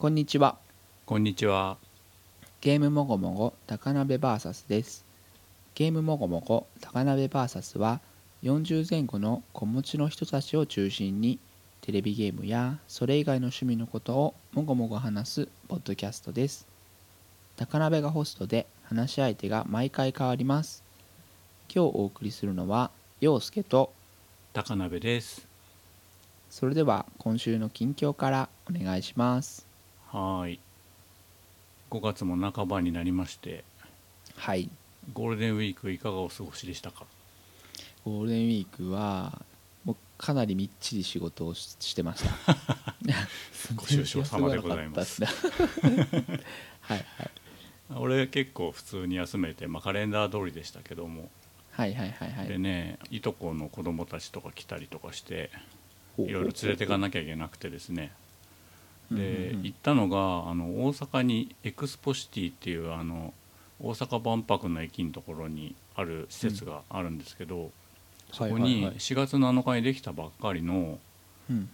こんにちは。こんにちは。ゲームもごもご高鍋 VS です。ゲームもごもご高鍋 VS は40前後の子持ちの人たちを中心にテレビゲームやそれ以外の趣味のことをもごもご話すポッドキャストです。高鍋がホストで話し相手が毎回変わります。今日お送りするのは陽介と高鍋です。それでは今週の近況からお願いします。はーい。5月も半ばになりまして、はい。ゴールデンウィークいかがお過ごしでしたか？ゴールデンウィークはもうかなりみっちり仕事をししてました。ご愁傷様でございます はいはい俺結構普通に休めて、まあ、カレンダー通りでしたけども、はいはいはいはいでね、いとこの子供たちとか来たりとかして、いろいろ連れてかなきゃいけなくてですね。で、行ったのがあの大阪にエクスポシティっていうあの大阪万博の駅のところにある施設があるんですけど、そこにはいはいはい。4月7日にできたばっかりの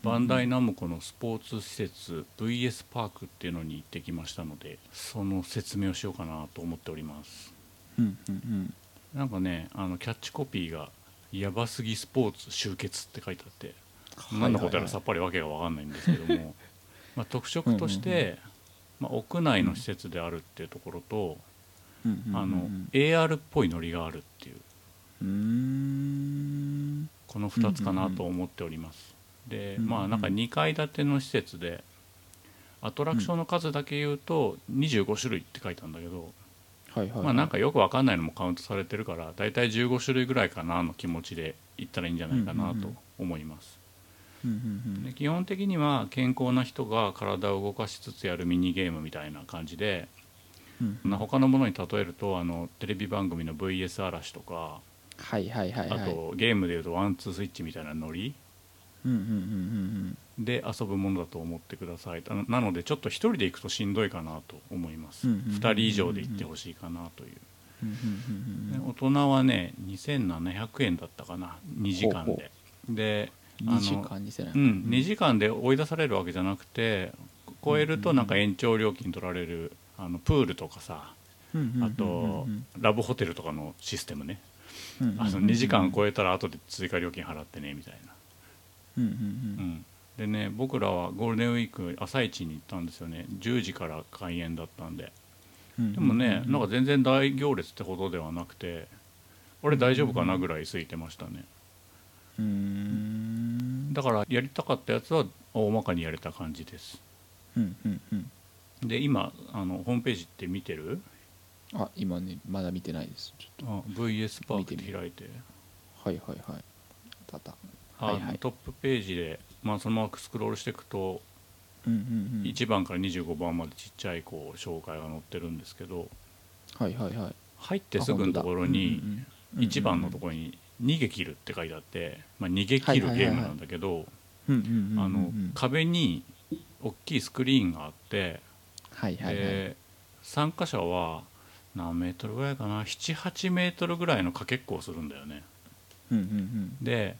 バンダイナムコのスポーツ施設 VS パークっていうのに行ってきましたのでその説明をしようかなと思っております。うんうんうん。なんかねあのキャッチコピーが「やばすぎスポーツ集結」って書いてあって何のことやらさっぱりわけが分かんないんですけども まあ特色として、まあ、屋内の施設であるっていうところと、あの AR っぽいノリがあるっていう。この2つかなと思っております、でまあなんか2階建ての施設でアトラクションの数だけ言うと25種類って書いてあるんだけど、まあなんかよくわかんないのもカウントされてるから大体15種類ぐらいかなの気持ちで行ったらいいんじゃないかなと思います、で基本的には健康な人が体を動かしつつやるミニゲームみたいな感じで、うん他のものに例えるとあのテレビ番組の VS 嵐とか、はいはいはいはい。あとゲームでいうとワンツースイッチみたいなノリ。うんうんうんうんで遊ぶものだと思ってください。ななのでちょっと一人で行くとしんどいかなと思います、うんうんうんうん2人以上で行ってほしいかなという、うんうんうんうんで大人はね2700円だったかな。2時間で。で2時間にせない。うん、2時間で追い出されるわけじゃなくて超えるとなんか延長料金取られるあのプールとかさあとラブホテルとかのシステムね。あの2時間超えたら後で追加料金払ってねみたいな。うんでね僕らはゴールデンウィーク朝一に行ったんですよね。10時から開園だったんで。うんでもねなんか全然大行列ってほどではなくて俺大丈夫かなぐらい空いてましたね。うーんだからやりたかったやつは大まかにやれた感じです。うんうんうん。で今あのホームページって見てる？あ今ねまだ見てないです。ちょっあ VS パークっ見て開いて。とはいはいはい。たた。あはいはい。トップページで、まあ、そのままスクロールしていくとうんうんうん。1番から25番までちっちゃいこう紹介が載ってるんですけどはいはいはい。入ってすぐのところに1番のとろころに「逃げ切る」って書いてあって、まあ、逃げ切るゲームなんだけどあの壁に大きいスクリーンがあってはいはいはい。で参加者は何メートルぐらいかな？78メートルぐらいのかけっこをするんだよね。うんうんうん。で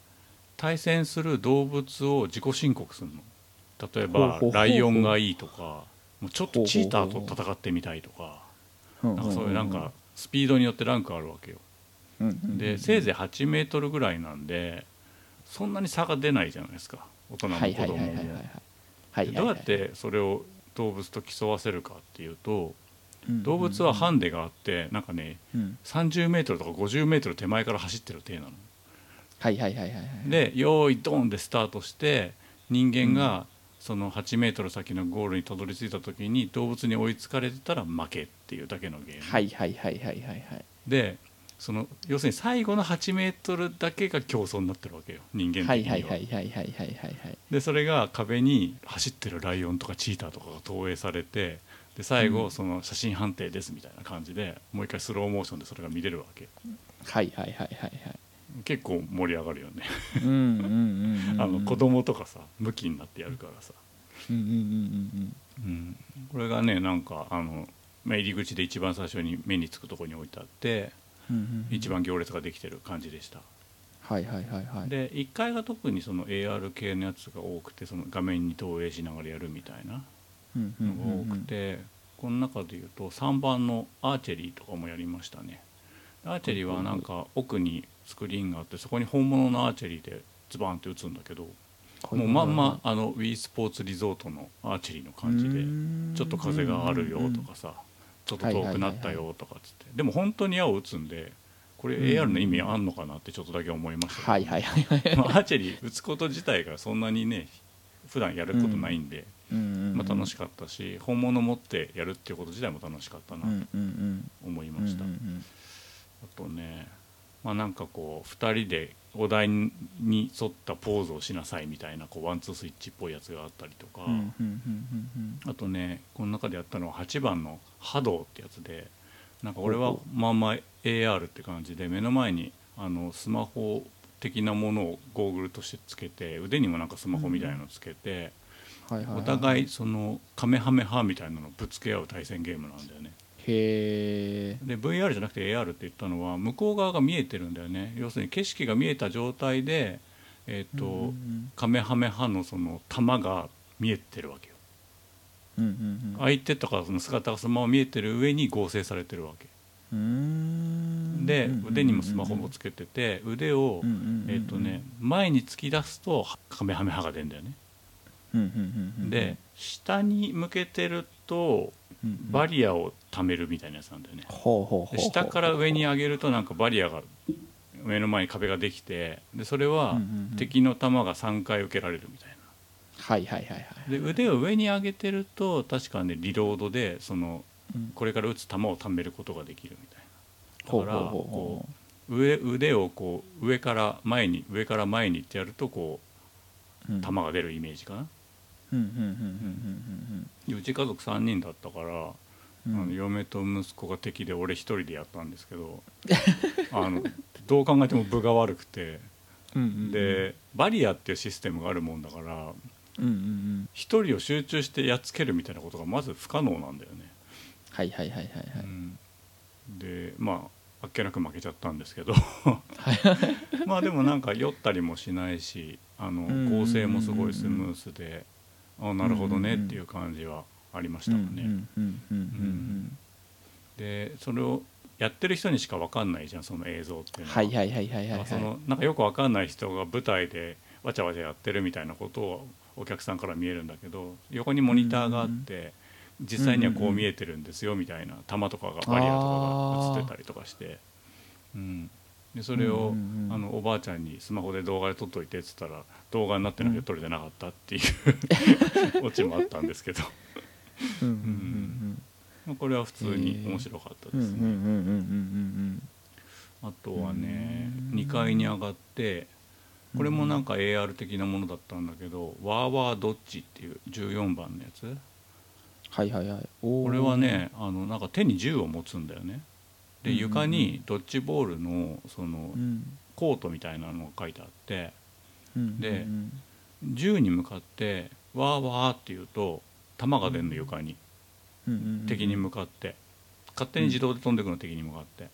対戦する動物を自己申告するの。例えばライオンがいいとかもうちょっとチーターと戦ってみたいとか。うんなんかそういうなんかスピードによってランクあるわけよでせいぜい8メートルぐらいなんでそんなに差が出ないじゃないですか大人もはい子供もどうやってそれを動物と競わせるかっていうとうん動物はハンデがあってなんかねうん。30メートルとか50メートル手前から走ってる体なの。はいはいはいはいはいで用意ドンでスタートして人間がその8メートル先のゴールにたどり着いた時に動物に追いつかれてたら負けっていうだけのゲーム。はいはいはいはいはいはい。でその要するに最後の8メートルだけが競争になってるわけよ。人間はい的には。はいはいはいはいはいはいはい。でそれが壁に走ってるライオンとかチーターとかが投影されてで最後その写真判定ですみたいな感じでもう一回スローモーションでそれが見れるわけはいはいはいはいはい。結構盛り上がるよね。うんうんうんうん あの子供とかさ向きになってやるからさ、うんうんうんうんうん、これがねなんかあの、まあ、入り口で一番最初に目につくところに置いてあって一番行列ができてる感じでした。はいはいはいはい。で1階が特にその AR 系のやつが多くてその画面に投影しながらやるみたいなのが多くてこの中でいうと3番のアーチェリーとかもやりましたね。アーチェリーはなんか奥にスクリーンがあってそこに本物のアーチェリーでズバンって打つんだけどもうまんまあの Wii スポーツリゾートのアーチェリーの感じでちょっと風があるよとかさちょっと遠くなったよとかっつって。でも本当に矢を打つんでこれ AR の意味あんのかなってちょっとだけ思いました、はいはいはいはい。まあ、アーチェリー打つこと自体がそんなにね普段やることないんで、まあ、楽しかったし本物持ってやるっていうこと自体も楽しかったな。と思いました、あとねまあなんかこう2人でお題に沿ったポーズをしなさいみたいなこうワンツースイッチっぽいやつがあったりとか。あとねこの中でやったのは8番の「波動」ってやつでなんか俺はまあまあ AR って感じで目の前にあのスマホ的なものをゴーグルとしてつけて腕にもなんかスマホみたいなのつけて、お互いそのカメハメハみたいなのをぶつけ合う対戦ゲームなんだよね。へで VR じゃなくて AR って言ったのは向こう側が見えてるんだよね。要するに景色が見えた状態で、えーと、うんうんうん、カメハメハのその弾が見えてるわけよ、うんうんうん、相手とかその姿がそのまま見えてる上に合成されてるわけ。で腕にもスマホもつけてて腕を、えーとね、前に突き出すとカメハメハが出るんだよねで下に向けてるとバリアを貯めるみたいなやつなんだよね。下から上に上げるとなんかバリアが目の前に壁ができてでそれは敵の弾が3回受けられるみたいな。はいはいはいはい。で腕を上に上げてると確かねリロードでそのこれから撃つ弾を貯めることができるみたいな。だからこう上腕をこう上から前に上から前にってやるとこう弾が出るイメージかなうち家族3人だったから、うん、あの嫁と息子が敵で俺一人でやったんですけど あのどう考えても分が悪くて。でバリアっていうシステムがあるもんだから一、人を集中してやっつけるみたいなことがまず不可能なんだよね。はいはいはいはいはい。うん、でまああっけなく負けちゃったんですけど。まあでもなんか酔ったりもしないしあの構成もすごいスムースであなるほどねっていう感じはありましたもんね。でそれをやってる人にしか分かんないじゃんその映像っていうのは。はいはいはいはいはい、そのなんかよく分かんない人が舞台でわちゃわちゃやってるみたいなことをお客さんから見えるんだけど横にモニターがあって、実際にはこう見えてるんですよみたいな球とかがバリアとかが映ってたりとかして、うん、でそれを、あのおばあちゃんにスマホで動画で撮っといてっつったら動画になってなくて撮れてなかったっていう オチもあったんですけど。これは普通に面白かったですね。あとはね2階に上がってこれもなんか AR 的なものだったんだけど「ワーワードッジ」っていう14番のやつ。はいはいはい。これはねあのなんか手に銃を持つんだよねで床にドッジボールのそのコートみたいなのが書いてあって。で銃に向かって「わーわー」って言うと弾が出るの床に。敵に向かって。勝手に自動で飛んでくの敵に向かって。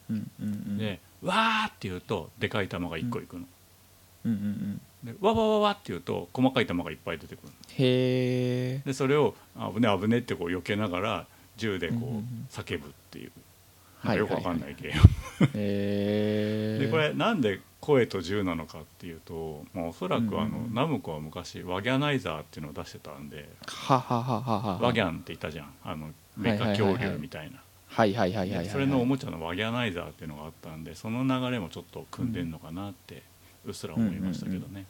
で「わー」って言うとでかい弾が1個いくの。でわわわわって言うと細かい球がいっぱい出てくるへでそれを危ね危ねってこう避けながら銃でこう叫ぶっていうよくわかんないゲー。ムでこれなんで声と銃なのかっていうと、まあ、おそらくあの、ナムコは昔ワギャナイザーっていうのを出してたんでワギャンって言ったじゃん。あのメカ恐竜みたいな。はいはいはいはいそれのおもちゃのワギャナイザーっていうのがあったんでその流れもちょっと組んでんのかなってうっすら思いましたけどね。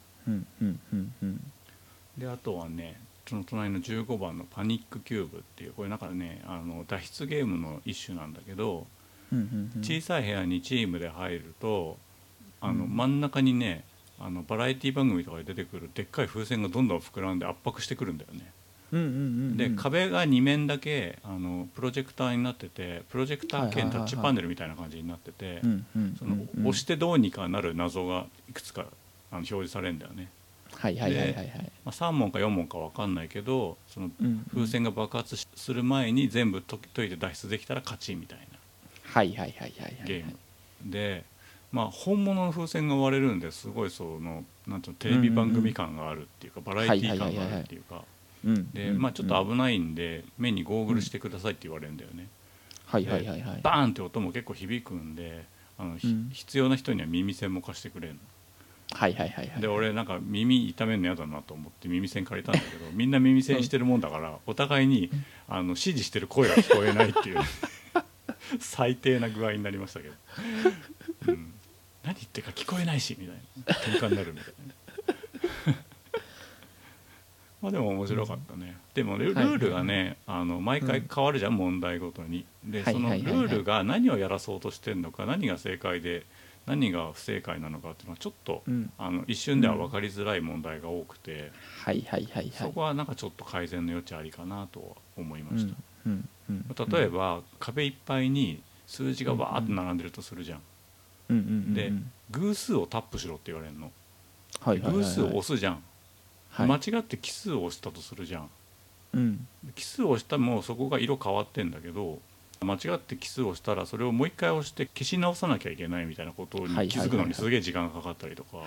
であとはねその隣の15番の「パニックキューブ」っていうこれなんかねあの脱出ゲームの一種なんだけど小さい部屋にチームで入るとあの真ん中にねあのバラエティ番組とかで出てくるでっかい風船がどんどん膨らんで圧迫してくるんだよね。で壁が2面だけあのプロジェクターになっててプロジェクター兼タッチパネルみたいな感じになっててその押してどうにかなる謎がいくつかあの表示されるんだよね。はいはいはいはい、はい、まあ、3問か4問か分かんないけどその風船が爆発する前に全部解いて脱出できたら勝ちみたいなはいはいはいはいゲーム。でまあ本物の風船が割れるんです。ごいそのなんていうのテレビ番組感があるっていうかバラエティー感があるっていうか。うんで、うん。まあ、ちょっと危ないんで目にゴーグルしてくださいって言われるんだよね、はいはいはいはいバーンって音も結構響くんであの、必要な人には耳栓も貸してくれるの。はいはいはいはいで俺なんか耳痛めるの嫌だなと思って耳栓借りたんだけどみんな耳栓してるもんだからお互いにあの指示してる声が聞こえないっていう最低な具合になりましたけど、うん、何言ってるか聞こえないしみたいな。喧嘩になるみたいな。まあでも面白かったね、でもルールがねあの毎回変わるじゃん、問題ごとに。ではい。そのルールが何をやらそうとしてるのか何が正解で何が不正解なのかっていうのはちょっとうん。あの一瞬では分かりづらい問題が多くて、そこはなんかちょっと改善の余地ありかなとは思いました、うんうん例えば壁いっぱいに数字がわーっと並んでるとするじゃん、うんうんうんうんで偶数をタップしろって言われるの、はいはいはいはい。偶数を押すじゃん、はい。間違って奇数を押したとするじゃん。うん。奇数を押したもそこが色変わってんだけど間違って奇数を押したらそれをもう一回押して消し直さなきゃいけないみたいなことに気づくのにすげえ時間がかかったりとか、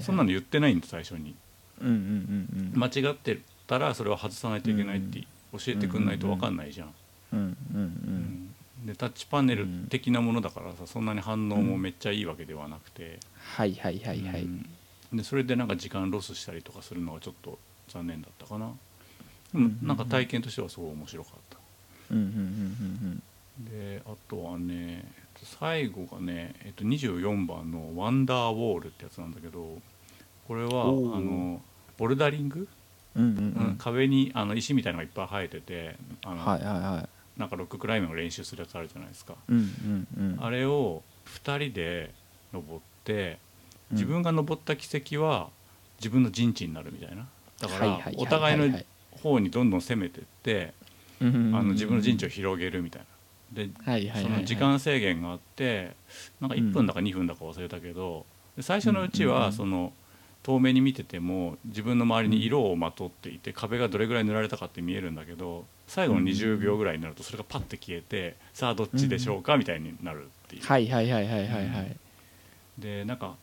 そんなの言ってないんで最初に。うんうんうんうん。間違ってたらそれを外さないといけないって教えてくんないと分かんないじゃん、うんうんでタッチパネル的なものだからさそんなに反応もめっちゃいいわけではなくて、はいはいはいはい。うん。でそれでなんか時間ロスしたりとかするのがちょっと残念だったかな、うんうんうん。なんか体験としてはすごい面白かった。うんうんうんであとはね最後がね、えっと、24番の「ワンダーウォール」ってやつなんだけどこれはあのボルダリング、壁にあの石みたいのがいっぱい生えててあの、はいはいはい。なんかロッククライミングを練習するやつあるじゃないですか、うんうんうんあれを2人で登ってうん。自分が登った軌跡は自分の陣地になるみたいな。だからお互いの方にどんどん攻めてってあの自分の陣地を広げるみたいな。でその時間制限があってなんか1分だか2分だか忘れたけどで最初のうちはその遠目に見てても自分の周りに色をまとっていて壁がどれぐらい塗られたかって見えるんだけど最後の20秒ぐらいになるとそれがパッて消えてさあどっちでしょうかみたいになるっていう。はいはいはいはいはいはい。でなんか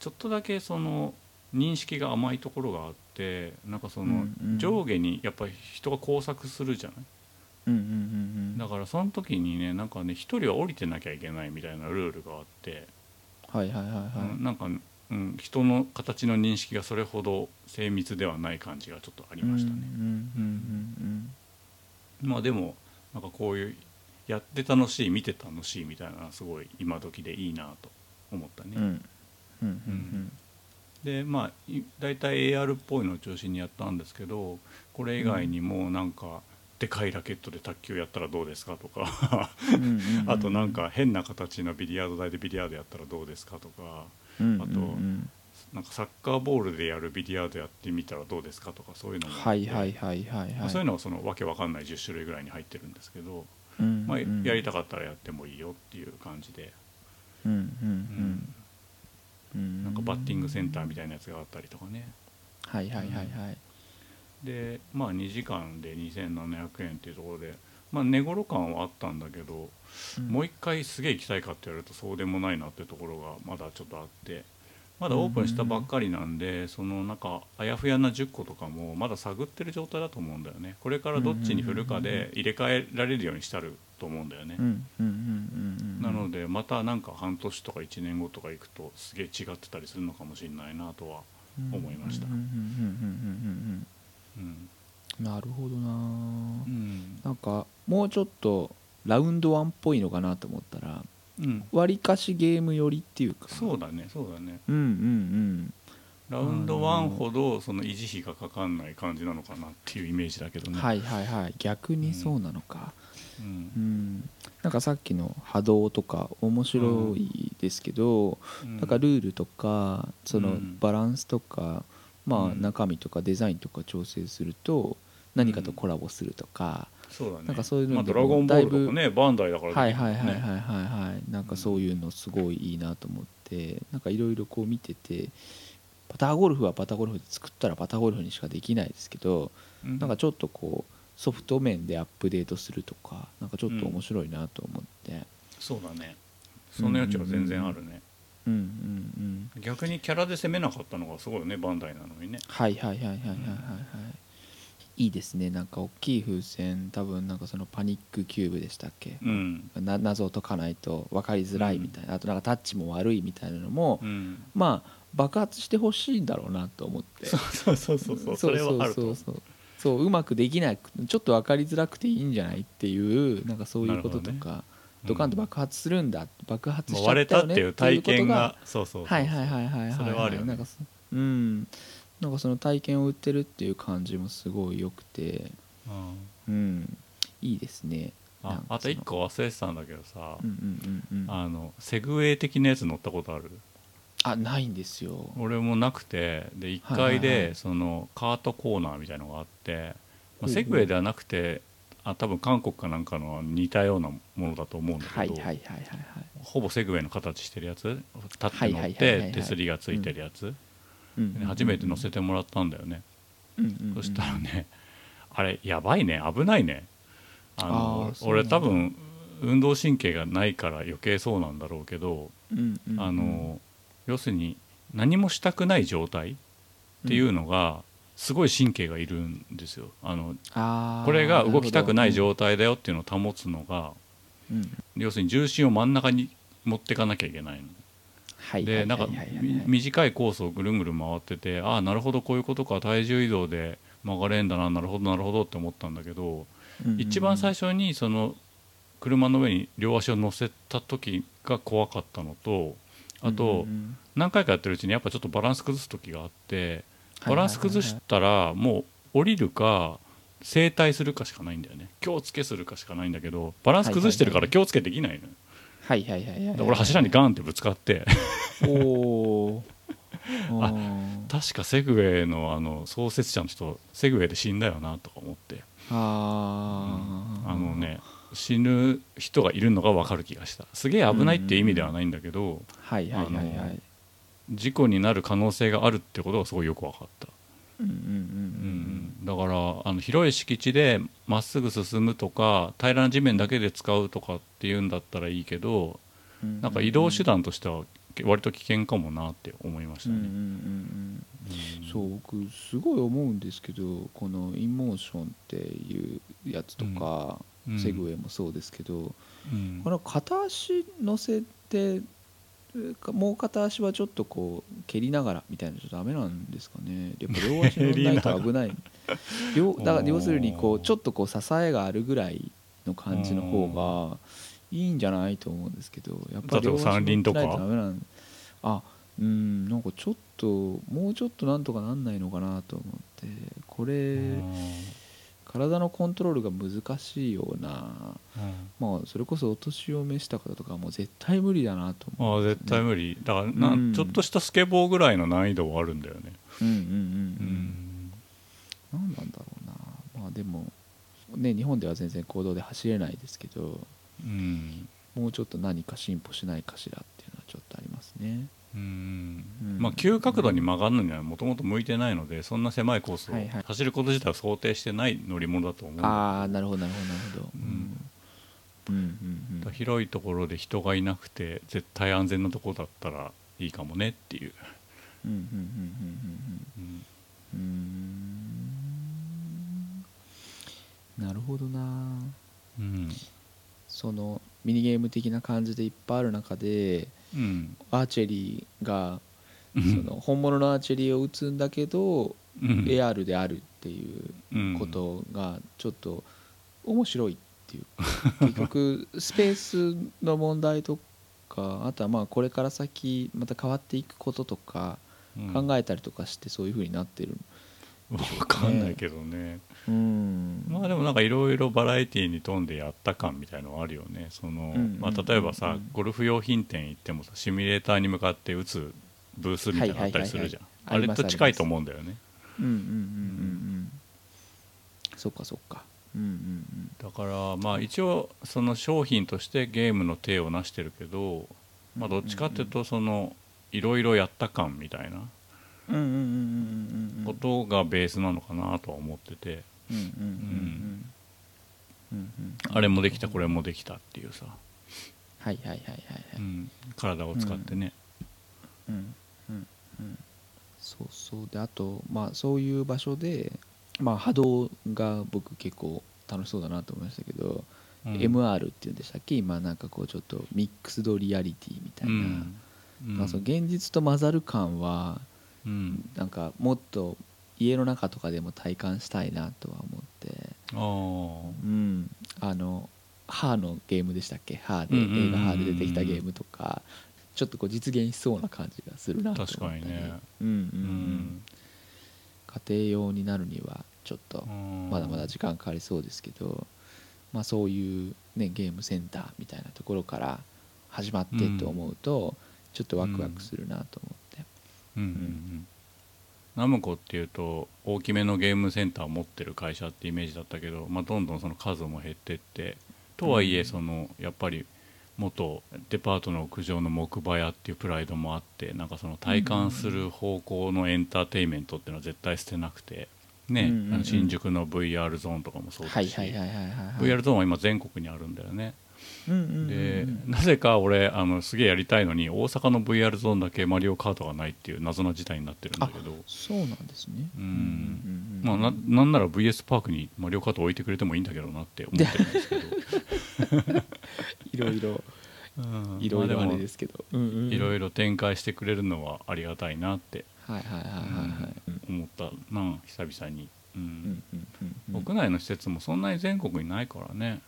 ちょっとだけその認識が甘いところがあってなんかその上下にやっぱり人が工作するじゃない？うんうんうんうん。だからその時にねなんかね一人は降りてなきゃいけないみたいなルールがあって、はいはいはいはい。うんなんか、うん、人の形の認識がそれほど精密ではない感じがちょっとありましたね。まあでもなんかこういうやって楽しい見て楽しいみたいなすごい今時でいいなと思ったね。うん。でまあい大体 AR っぽいのを中心にやったんですけどこれ以外にもなんか、でかいラケットで卓球やったらどうですかとか あとなんか変な形のビリヤード台でビリヤードやったらどうですかとかうんあとなんかサッカーボールでやるビリヤードやってみたらどうですかとかそういうのも。あってはいはいはいはいはい。まあそういうのはそのわけわかんない10種類ぐらいに入ってるんですけど、うんまあ、うん。やりたかったらやってもいいよっていう感じで、うんうんうんうん。なんかバッティングセンターみたいなやつがあったりとかね。はいはいはいはい。でまあ2時間で2700円っていうところでまあ値頃感はあったんだけど、もう一回すげえ行きたいかって言われるとそうでもないなってところがまだちょっとあってまだオープンしたばっかりなんで、そのなんかあやふやな10個とかもまだ探ってる状態だと思うんだよね。これからどっちに振るかで入れ替えられるようにしてあると思うんだよね、うんうんうんうんうん。なのでまたなんか半年とか1年後とか行くとすげえ違ってたりするのかもしれないなとは思いましたうんうんうんうんうん、うん。うん。なるほどな。うん。なんかもうちょっとラウンドワンっぽいのかなと思ったらうん、わりかしゲーム寄りっていうか。そうだねそうだね。うんうんラウンド1ほどその維持費がかかんない感じなのかなっていうイメージだけどね、うんはいはいはい。逆にそうなのか。うん。うん。なんかさっきの波動とか面白いですけど、うん。なんかルールとかそのうん。バランスとか、まあうん。中身とかデザインとか調整すると何かとコラボするとか、そうだね。なんかそういうのまあ、でドラゴンボールとかねバンダイだからはいはいはいはいねはいはい。なんかそういうのすごいいいなと思ってなんかいろいろこう見ててパターゴルフはパターゴルフで作ったらパターゴルフにしかできないですけどうん。なんかちょっとこうソフト面でアップデートするとかなんかちょっと面白いなと思って。そうだね。その余地は全然あるね、うんうんうん。逆にキャラで攻めなかったのがすごいよねバンダイなのにね。はいはいはいはいはいはいはいいいですね。なんか大きい風船多分なんかそのパニックキューブでしたっけ、うん。な謎を解かないと分かりづらいみたいな、あとなんかタッチも悪いみたいなのも、うん。まあ爆発してほしいんだろうなと思って。そうそうそうそう。それはあると。そうそうそう。うまくできなくちょっと分かりづらくていいんじゃないっていうなんかそういうこととか、ドカンと爆発するんだ。爆発しちゃったよねたっていう体験がそうそうそうはいはいはいはいはいはあるよね。なんかそうんなんかその体験を売ってるっていう感じもすごい良くて。うん。うん。いいですね。ああと一個忘れてたんだけどさ、うんうんうんうん。ああのセグウェイ的なやつ乗ったことある？ないんですよ。俺もなくて。で1はいはいはい。階でそのカートコーナーみたいのがあって、まあ、セグウェイではなくてあ多分韓国かなんかの似たようなものだと思うんだけど。はいはいはいはいはい。ほぼセグウェイの形してるやつ？立ってはい乗っはいはいはいはい。て手すりがついてるやつ？初めて乗せてもらったんだよね。うんうんうんそしたらねあれやばいね。危ないね。あの俺多分運動神経がないから余計そうなんだろうけどうんうんうん。あの要するに何もしたくない状態っていうのがすごい神経がいるんですよ。あのこれが動きたくない状態だよっていうのを保つのが要するに重心を真ん中に持ってかなきゃいけないのでなんか短いコースをぐるんぐるん回っててああなるほどこういうことか体重移動で曲がれんだななるほどなるほどって思ったんだけどうんうんうん。一番最初にその車の上に両足を乗せた時が怖かったのとあと何回かやってるうちにやっぱちょっとバランス崩す時があってバランス崩したらもう降りるか正対するかしかないんだよね。気をつけするかしかないんだけどバランス崩してるから気をつけできないのよ。はいはいはいはいで俺柱にガンってぶつかって。おお あ確かセグウェイのあの創設者の人セグウェイで死んだよなとか思って。あー。あのね死ぬ人がいるのが分かる気がした。すげえ危ないっていう意味ではないんだけどはいはいはいはあのい事故になる可能性があるってことがすごいよく分かった、うんうんうん、だからあの広い敷地でまっすぐ進むとか平らな地面だけで使うとかっていうんだったらいいけどうん。うんなんか移動手段としては割と危険かもなって思いましたうんうんうんうね。ん。うん。そう僕すごい思うんですけどこのインモーションっていうやつとか、うん。セグウェイもそうですけど、うん。この片足乗せてもう片足はちょっとこう蹴りながらみたいなのちょっとダメなんですかね。やっぱ両足乗んないと危ない。両だから要するにこうちょっとこう支えがあるぐらいの感じの方がいいんじゃないと思うんですけどやっぱり両足乗ってないとダメなんあうんなんかちょっともうちょっとなんとかなんないのかなと思って。これうん体のコントロールが難しいようなうん。まあそれこそお年を召した方とかはもう絶対無理だなと思う。ああ絶対無理。だからな、うん。ちょっとしたスケボーぐらいの難易度はあるんだよね。うんうんうんううん。何なんだろうな。まあでもね日本では全然公道で走れないですけどうん。もうちょっと何か進歩しないかしらっていうのはちょっとありますねうんうん。まあ急角度に曲がるのにはもともと向いてないのでそんな狭いコースを走ること自体は想定してない乗り物だと思うああなるほどなるほどなるほど。うん。うんうん広いところで人がいなくて絶対安全なところだったらいいかもねっていう、うんうんうんうんうん。うん。うんうーん。なるほどな。うん。そのミニゲーム的な感じでいっぱいある中でうんアーチェリーがうその本物のアーチェリーを打つんだけどん。AR であるっていううんことがちょっと面白いっていう。結局スペースの問題とかあとはまあこれから先また変わっていくこととかうん。考えたりとかしてそういうふうになってるわかんないけどね。うん。まあでもなんかいろいろバラエティーに富んでやった感みたいのはあるよね。その、うんまあ、例えばさ、うんゴルフ用品店行ってもさシミュレーターに向かって打つブースみたいなのあったりするじゃん。はいはいあれと近いと思うんだよね。うんうんうんうんうん。そっかそっか。うんうん。だからまあ一応その商品としてゲームの手を成してるけど、まあ、どっちかっていうとそのいろいろやった感みたいなことがベースなのかなとは思ってて、あれもできたこれもできたっていうさ、はいはいはいはいはいうん、体を使ってね、うんうんうんそうそうであとまあそういう場所でまあ波動が僕結構楽しそうだなと思いましたけど、うん、MR っていうんでしたっけ今なんかこうちょっとミックスドリアリティみたいな、うんうん、その現実と混ざる感は、うん、なんかもっと家の中とかでも体感したいなとは思って、うん、あのハーのゲームでしたっけ？ハーで映画ハーで出てきたゲームとか。ちょっとこう実現しそうな感じがするなと思った確かにね、うんうんうん、家庭用になるにはちょっとまだまだ時間かかりそうですけど、まあ、そういう、ね、ゲームセンターみたいなところから始まってと思うと、ちょっとワクワクするなと思って。うん、うんうん。ナムコっていうと大きめのゲームセンターを持ってる会社ってイメージだったけど、まあ、どん。どんその数も減ってってとはいえそのやっぱり元デパートの屋上の木馬屋っていうプライドもあってなん。かその体感する方向のエンターテインメントっていうのは絶対捨てなくて。ね、うんうん、新宿の VR ゾーンとかもそうですし VR ゾーンは今全国にあるんだよね。でなぜか俺あのすげえやりたいのに大阪の VR ゾーンだけマリオカートがないっていう謎の事態になってるんだけど。そうなんですね。うん。まあななんなら VS パークにマリオカート置いてくれてもいいんだけどなって思ってるんですけど。いろいろ。いろいろあれですけど。いろいろ展開してくれるのはありがたいなって。思ったな久々に、うん。屋内の施設もそんなに全国にないからね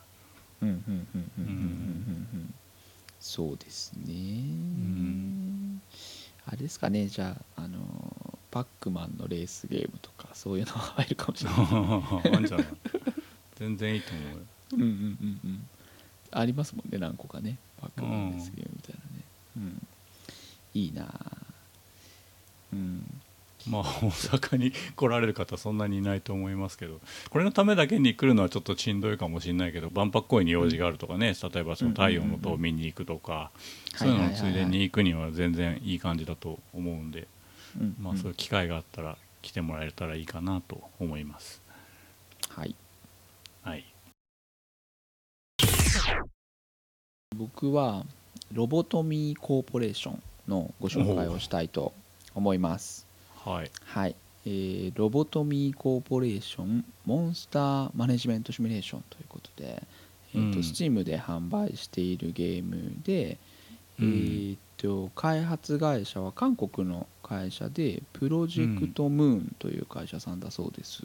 そうですね、うん、あれですかねじゃああのパックマンのレースゲームとかそういうのが入るかもしれない全然いいと思ううんうんうんうんありますもんね何個かねパックマンのレースゲームみたいなね、うん、いいなうんまあ大阪に来られる方そんなにいないと思いますけどこれのためだけに来るのはちょっとしんどいかもしれないけど万博公園に用事があるとかね、例えばその太陽の塔を見に行くとか、そういうののついでに行くには全然いい感じだと思うんで、まあ、そういう機会があったら来てもらえたらいいかなと思います。はい、はい、僕はロボトミーコーポレーションのご紹介をしたいと思います。はい、はい。えー、ロボトミーコーポレーションモンスターマネジメントシミュレーションということで、えーと、うん、Steam で販売しているゲームで、うん、えーと、開発会社は韓国の会社でプロジェクトムーンという会社さんだそうです、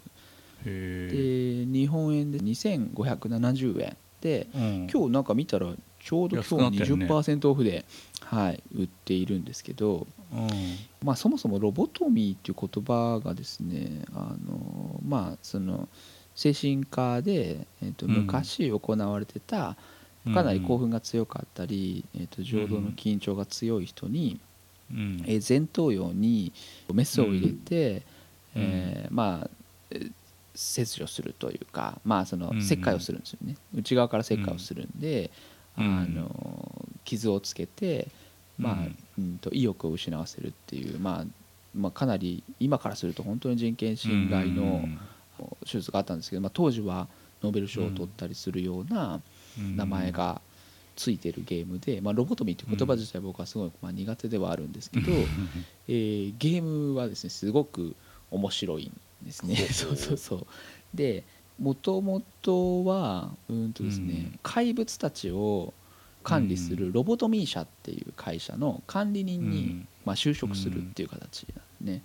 うん、で日本円で2570円で、うん、今日なんか見たらちょうど今日20%オフで、はい、売っているんですけど、まあ、そもそもロボトミーっていう言葉がですねあの、まあ、その精神科で、えー、と昔行われてた、かなり興奮が強かったり、えー、と情動の緊張が強い人に、え前頭葉にメスを入れて、えー、まあ切除するというか、まあ、その切開をするんですよね、内側から切開をするんで、あの傷をつけて、まあうん。と意欲を失わせるっていう、まあまあ、かなり今からすると本当に人権侵害の手術があったんですけど、まあ、当時はノーベル賞を取ったりするような名前がついてるゲームで、まあ、ロボトミーっていう言葉自体僕はすごいまあ苦手ではあるんですけど、えー、ゲームはですねすごく面白いんですね。そうそうそう。でもともとはうんとですね、怪物たちを管理するロボトミー社っていう会社の管理人に、まあ、就職するっていう形なんね。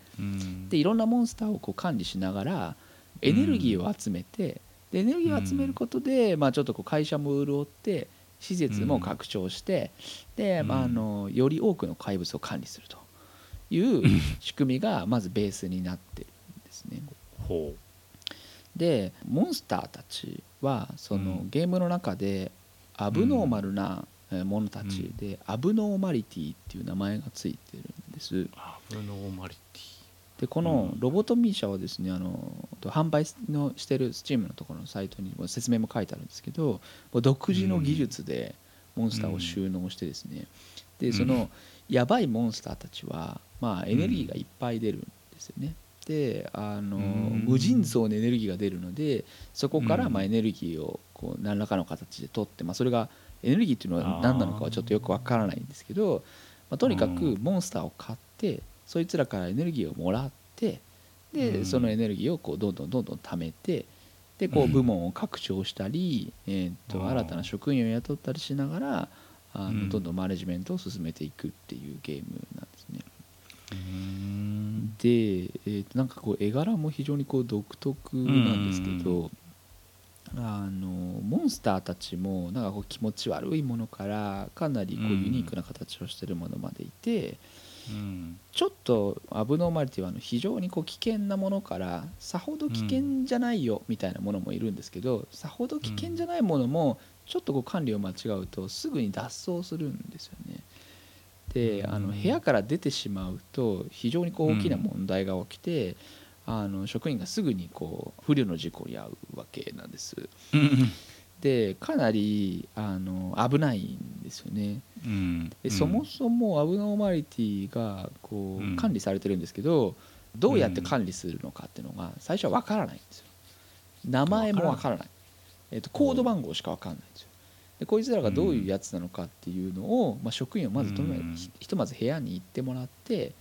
でいろんなモンスターをこう管理しながらエネルギーを集めてでエネルギーを集めることで、まあ、ちょっとこう会社も潤って施設も拡張してで、まあ、あのより多くの怪物を管理するという 仕組みがまずベースになってるんですね。でモンスターたちはそのゲームの中でアブノーマルなものたちで、アブノーマリティっていう名前がついてるんです。アブノーマリティ。でこのロボトミー社はですねあの販売のしてるスチームのところのサイトにも説明も書いてあるんですけど独自の技術でモンスターを収納してですね、でそのやばいモンスターたちは、まあ、エネルギーがいっぱい出るんですよね。であの無尽蔵のエネルギーが出るのでそこからまあエネルギーをこう何らかの形で取って、まあ、それがエネルギーっていうのは何なのかはちょっとよくわからないんですけど、まあ、とにかくモンスターを買ってそいつらからエネルギーをもらってでそのエネルギーをこうどんどんどんどん貯めてでこう部門を拡張したり、えー、と新たな職員を雇ったりしながらあのどんどんマネジメントを進めていくっていうゲームなんですね。で、えー、となんかこう絵柄も非常にこう独特なんですけど、あのモンスターたちもなんかこう気持ち悪いものからかなりこうユニークな形をしてるものまでいて、うん、ちょっとアブノーマリティはあの非常にこう危険なものからさほど危険じゃないよみたいなものもいるんですけど、さほど危険じゃないものもちょっとこう管理を間違うとすぐに脱走するんですよね。であの部屋から出てしまうと非常にこう大きな問題が起きて、あの職員がすぐにこう不慮の事故に遭うわけなんです。でかなりあの危ないんですよね。でそもそもアブノーマリティがこう管理されてるんですけど、どうやって管理するのかっていうのが最初は分からないんですよ。名前も分からない。えー、とコード番号しか分かんないんですよ。でこいつらがどういうやつなのかっていうのを、まあ、職員をまずとひとまず部屋に行ってもらって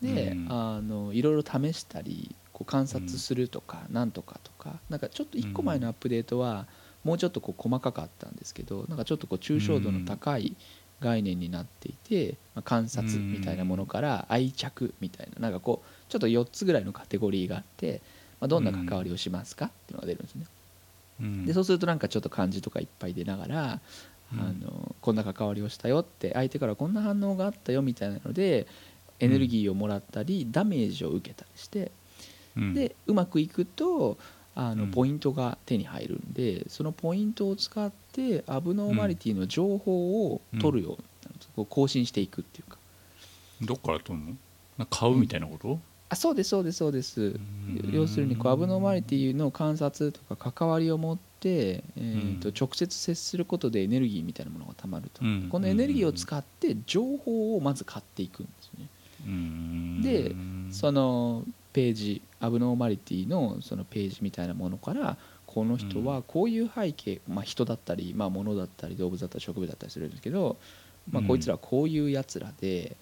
で、あのいろいろ試したりこう観察するとか、なんとかとかなんかちょっと1個前のアップデートはもうちょっとこう細かかったんですけどなんかちょっとこう抽象度の高い概念になっていて、まあ、観察みたいなものから愛着みたいななんかこうちょっと4つぐらいのカテゴリーがあって、まあ、どんな関わりをしますかっていうのが出るんですね。でそうするとなんかちょっと漢字とかいっぱい出ながら、あのこんな関わりをしたよって相手からこんな反応があったよみたいなのでエネルギーをもらったりダメージを受けたりしてでうまくいくとあのポイントが手に入るんで、そのポイントを使ってアブノーマリティの情報を取るように更新していくっていうか。どっから取るの？買うみたいなこと、あそうですそうですそうです。要するにこうアブノーマリティの観察とか関わりを持って、えーと直接接することでエネルギーみたいなものがたまると、このエネルギーを使って情報をまず買っていくんですね。でそのページアブノーマリティのそのページみたいなものからこの人はこういう背景、まあ、人だったり、まあ、物だったり動物だったり植物だったりするんですけど、まあ、こいつらはこういうやつらで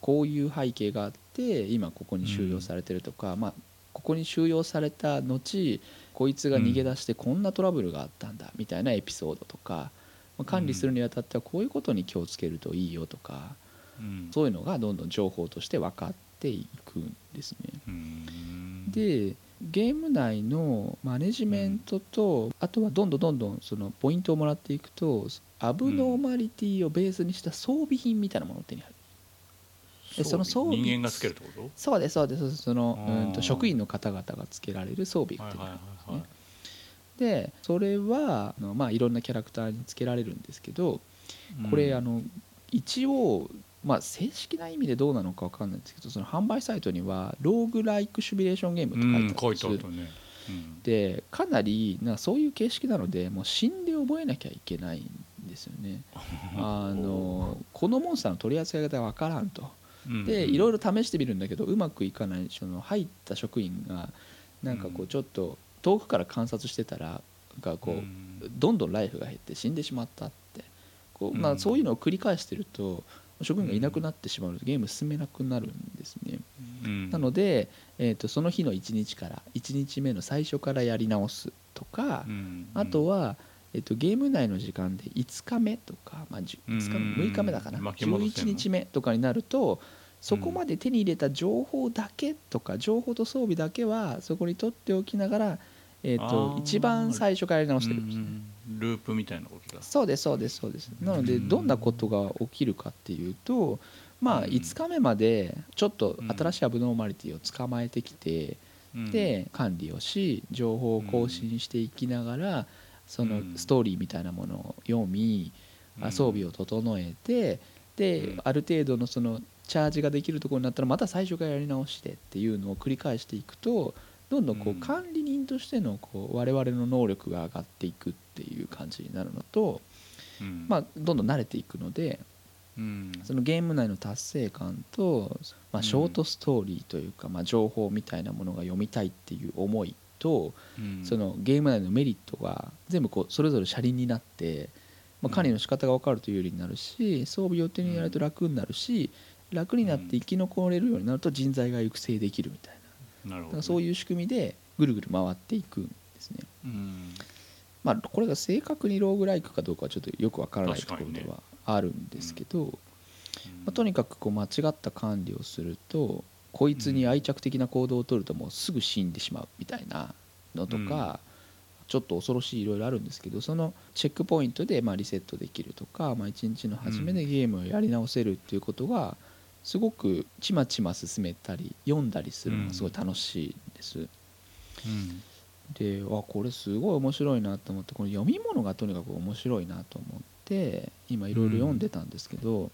こういう背景があって今ここに収容されてるとか、まあ、ここに収容された後こいつが逃げ出してこんなトラブルがあったんだみたいなエピソードとか、まあ、管理するにあたってはこういうことに気をつけるといいよとか、そういうのがどんどん情報として分かっていくんですね。でゲーム内のマネジメントと、あとはどんどんどんどんそのポイントをもらっていくとアブノーマリティをベースにした装備品みたいなものを手に入る。でその装備人間がつけるってこと？そうですそうです。そのうんと職員の方々がつけられる装備っていうのがあるんですね。でそれはあの、まあ、いろんなキャラクターにつけられるんですけどこれ、あの一応まあ、正式な意味でどうなのか分かんないんですけどその販売サイトにはローグライクシミュレーションゲームって書いてあるんです、うんね。うん、でかなりなそういう形式なのでもう死んで覚えなきゃいけないんですよね。あのこのモンスターの取り扱い方が分からんとでいろいろ試してみるんだけどうまくいかないその入った職員がなんかこうちょっと遠くから観察してたらがこうどんどんライフが減って死んでしまったって。こう、まあ、そういうのを繰り返してると職員がいなくなってしまうとゲーム進めなくなるんですね、うん、なので、えーと、その日の1日から1日目の最初からやり直すとか、うん、あとは、えーと、ゲーム内の時間で5日目とか、まあ、5, 日目6日目だかな、11日目とかになるとそこまで手に入れた情報だけとか情報と装備だけはそこに取っておきながらえーと、一番最初からやり直してるんですね、ループみたいなことだそうですそうですそうです。なのでどんなことが起きるかっていうとまあ5日目までちょっと新しいアブノーマリティを捕まえてきて、で管理をし情報を更新していきながらそのストーリーみたいなものを読み装備を整えてである程度のそのチャージができるところになったらまた最初からやり直してっていうのを繰り返していくとどんどんこう管理人としてのこう我々の能力が上がっていくっていう感じになるのと、まあ、どんどん慣れていくので、そのゲーム内の達成感と、まあ、ショートストーリーというか、まあ、情報みたいなものが読みたいっていう思いと、そのゲーム内のメリットが全部こうそれぞれ車輪になって、まあ、管理の仕方が分かると有利になるし装備を手に入れると楽になるし楽になって生き残れるようになると人材が育成できるみたいな。なるほど、だからそういう仕組みでぐるぐる回っていくんですね。うん。まあこれが正確にローグライクかどうかはちょっとよくわからないところではあるんですけど、まあ、とにかくこう間違った管理をするとこいつに愛着的な行動を取るともうすぐ死んでしまうみたいなのとか、ちょっと恐ろしいいろいろあるんですけどそのチェックポイントでまあリセットできるとか、まあ、1日の初めでゲームをやり直せるっていうことがすごくちまちま進めたり読んだりするのがすごい楽しいんです。うん。であこれすごい面白いなと思ってこの読み物がとにかく面白いなと思って今いろいろ読んでたんですけど、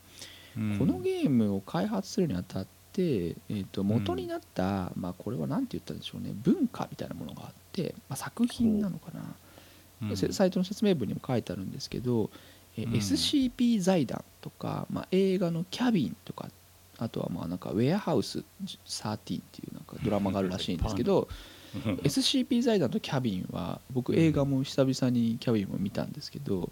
うん。このゲームを開発するにあたって、えー、と元になった、まあ、これは何て言ったんでしょうね文化みたいなものがあって、まあ、作品なのかな、う。ん。せサイトの説明文にも書いてあるんですけど、え SCP 財団とか、まあ、映画の「キャビン」とかあとはまあなんか「ウェアハウス13」っていうなんかドラマがあるらしいんですけど SCP 財団とキャビンは僕映画も久々にキャビンも見たんですけど、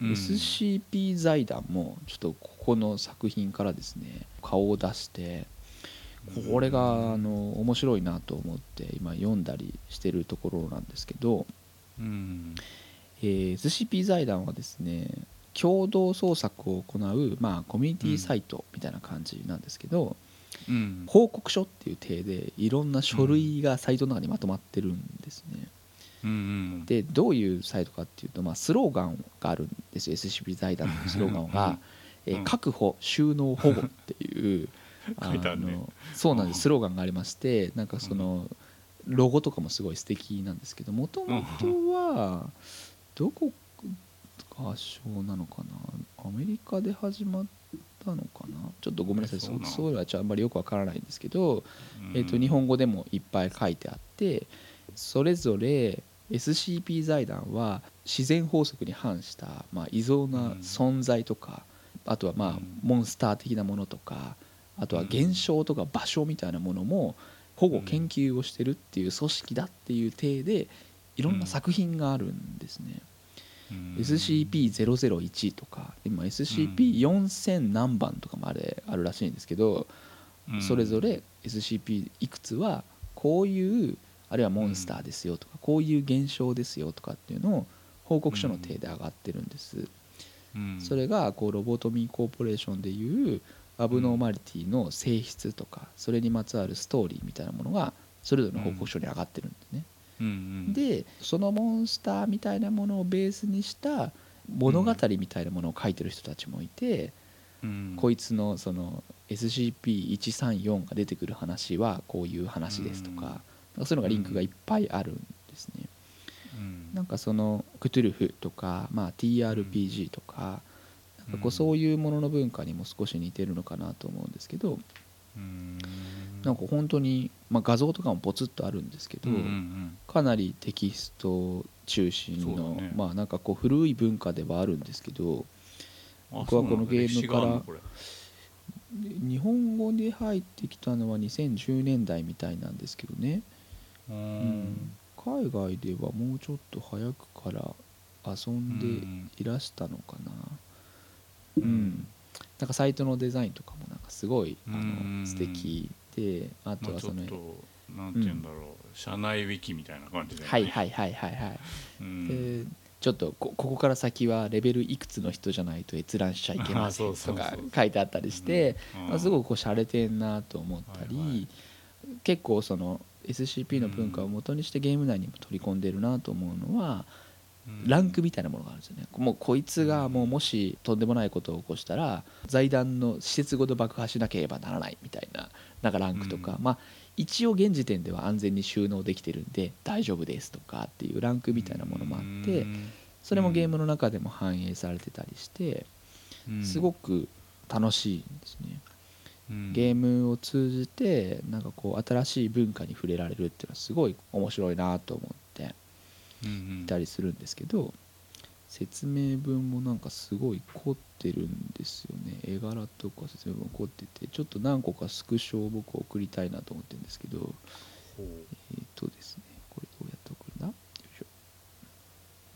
うん。SCP 財団もちょっとここの作品からですね顔を出してこれがあの面白いなと思って今読んだりしてるところなんですけど、うん。えー SCP 財団はですね共同創作を行う、まあ、コミュニティサイトみたいな感じなんですけど、うん。報告書っていう体でいろんな書類がサイトの中にまとまってるんですね。うんうんでどういうサイトかっていうと、まあ、スローガンがあるんですよ。SCP 財団のスローガンが「え確保収納保護」っていう あのそうなんでうん。すスローガンがありましてなんかそのロゴとかもすごい素敵なんですけどもともとはどこ発祥なのかな？アメリカで始まったのかな？ちょっとごめんなさい。そうえそういうのはあんまりよくわからないんですけど、うん。えー、と日本語でもいっぱい書いてあってそれぞれ SCP 財団は自然法則に反した、まあ、異常な存在とか、あとはまあうん。モンスター的なものとかあとは現象とか場所みたいなものも保護研究をしてるっていう組織だっていう体でいろんな作品があるんですね。うん。SCP-001 とか今 SCP-4000 何番とかもあれあるらしいんですけど、うん。それぞれ SCP いくつはこういうあるいはモンスターですよとか、こういう現象ですよとかっていうのを報告書の体で上がってるんです、うん。それがこうロボトミーコーポレーションでいうアブノーマリティの性質とかそれにまつわるストーリーみたいなものがそれぞれの報告書に上がってるんですね、うんうん。でそのモンスターみたいなものをベースにした物語みたいなものを書いてる人たちもいて、うん。こいつのその SCP-134 が出てくる話はこういう話ですとか,、うん。かそういうのがリンクがいっぱいあるんですね。うん。なんかそのクトゥルフとか、まあ、TRPG とか,、なんかこううん。そういうものの文化にも少し似てるのかなと思うんですけど、うんなんか本当に、まあ、画像とかもポツッとあるんですけど、うんうんかなりテキスト中心の、だね。まあなんかこう古い文化ではあるんですけどうん僕はこのゲームから日本語で入ってきたのは2010年代みたいなんですけどね、ううん。海外ではもうちょっと早くから遊んでいらしたのかな。うん、なんかサイトのデザインとかもなんかすごいあうん。の素敵であとまあはそのなんて言うんだろう社内ウィキみたいな感じではいはいはいはいはい。うん。でちょっとこここから先はレベルいくつの人じゃないと閲覧しちゃいけませんとか書いてあったりして、うん。まあ、すごくこう洒落てんなと思ったり、はい。はい結構その SCP の文化を元にしてゲーム内にも取り込んでるなと思うのは、うん。ランクみたいなものがあるんですよね。もうこいつがもうもしとんでもないことを起こしたら財団の施設ごと爆破しなければならないみたいななんかランクとか、うん。まあ一応現時点では安全に収納できてるんで大丈夫ですとかっていうランクみたいなものもあってそれもゲームの中でも反映されてたりしてすごく楽しいんですね。ゲームを通じてなんかこう新しい文化に触れられるっていうのはすごい面白いなと思っていたりするんですけど説明文もなんかすごい凝ってるんですよね。絵柄とか説明文凝っててちょっと何個かスクショを僕送りたいなと思ってるんですけど。えっ、とですねこれどうやって送るんだよいしょ。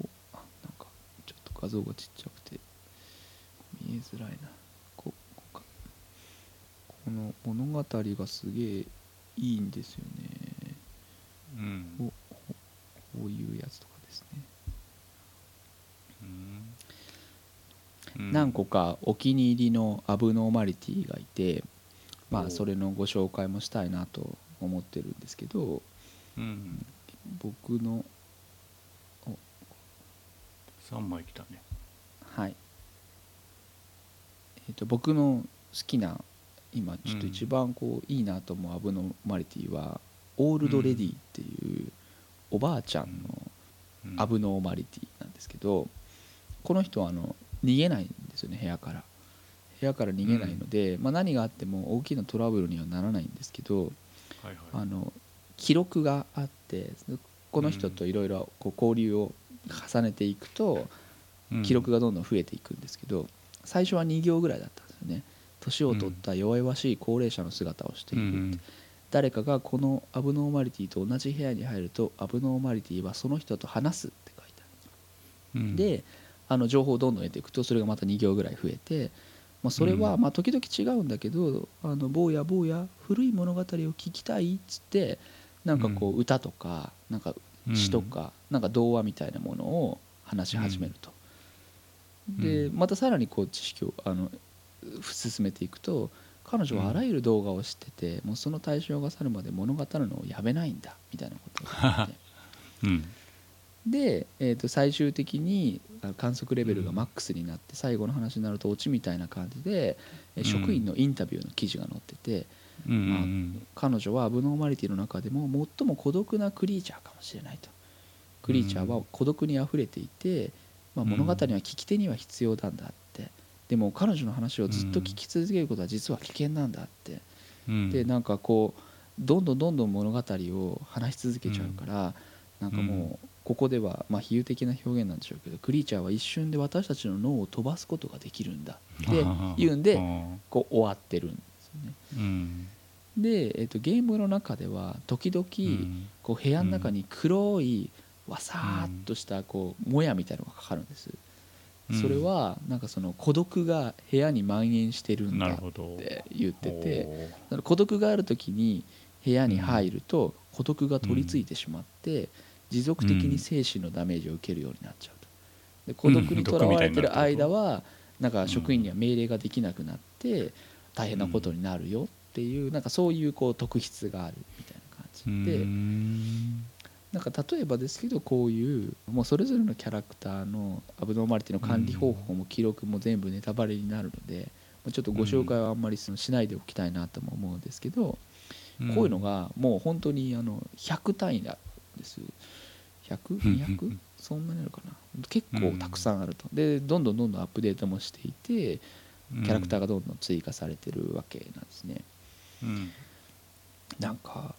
おあなんかちょっと画像がちっちゃくて見えづらいな。ここうか。この物語がすげえいいんですよね。うん。こういうやつとかですね、うん何個かお気に入りのアブノーマリティがいてまおあそれのご紹介もしたいなと思ってるんですけどうん。僕の3枚きたね。はい。えー、と僕の好きな今ちょっと一番こういいなと思うアブノーマリティはオールドレディっていうおばあちゃんのアブノーマリティなんですけどこの人はあの逃げないんですよね部屋から。部屋から逃げないので、まあ、何があっても大きなトラブルにはならないんですけどはいはい。あの記録があってこの人といろいろこう交流を重ねていくと記録がどんどん増えていくんですけど最初は2行ぐらいだったんですよね。年を取った弱々しい高齢者の姿をしているって。誰かがこのアブノーマリティと同じ部屋に入るとアブノーマリティはその人と話すって書いてあるであの情報をどんどん得ていくとそれがまた2行ぐらい増えて、まあ、それはうん。まあ時々違うんだけど「あの坊や坊や古い物語を聞きたい」っつってなんかこう歌とかなんか詩とかなんか童話みたいなものを話し始めると。でまたさらにこう知識をあの進めていくと彼女はあらゆる動画を知ってて、もうその対象が去るまで物語るのをやめないんだみたいなことを言って。うんで、えー、と最終的に観測レベルがマックスになって最後の話になるとオチみたいな感じで、えー職員のインタビューの記事が載ってて、うんうん彼女はアブノーマリティの中でも最も孤独なクリーチャーかもしれないと。クリーチャーは孤独にあふれていて、まあ、物語は聞き手には必要なんだって。でも彼女の話をずっと聞き続けることは実は危険なんだって。うん。でなんかこうどんどんどんどん物語を話し続けちゃうから、なんかもうここではまあ比喩的な表現なんでしょうけどクリーチャーは一瞬で私たちの脳を飛ばすことができるんだって言うんでこう終わってるんですよね。うん。で、えー、とゲームの中では時々うん。こう部屋の中に黒いわさーっとしたこうもやみたいなのがかかるんです。うん。それはなんかその孤独が部屋に蔓延してるんだって言ってて孤独がある時に部屋に入ると孤独が取り付いてしまって持続的に精神のダメージを受けるようになっちゃうと。で孤独にと。らわれてる間はなんか職員には命令ができなくなって大変なことになるよっていうなんかそういうこう特質があるみたいな感じで。うん。なんか例えばですけどこういうもうそれぞれのキャラクターのアブノーマリティの管理方法も記録も全部ネタバレになるのでまあちょっとご紹介はあんまりそのしないでおきたいなとも思うんですけどこういうのがもう本当にあの100単位なんですうん 100?200? そんなにあるかな。結構たくさんあると。でどんどんどんどんアップデートもしていてキャラクターがどんどん追加されてるわけなんですね。うん。なんか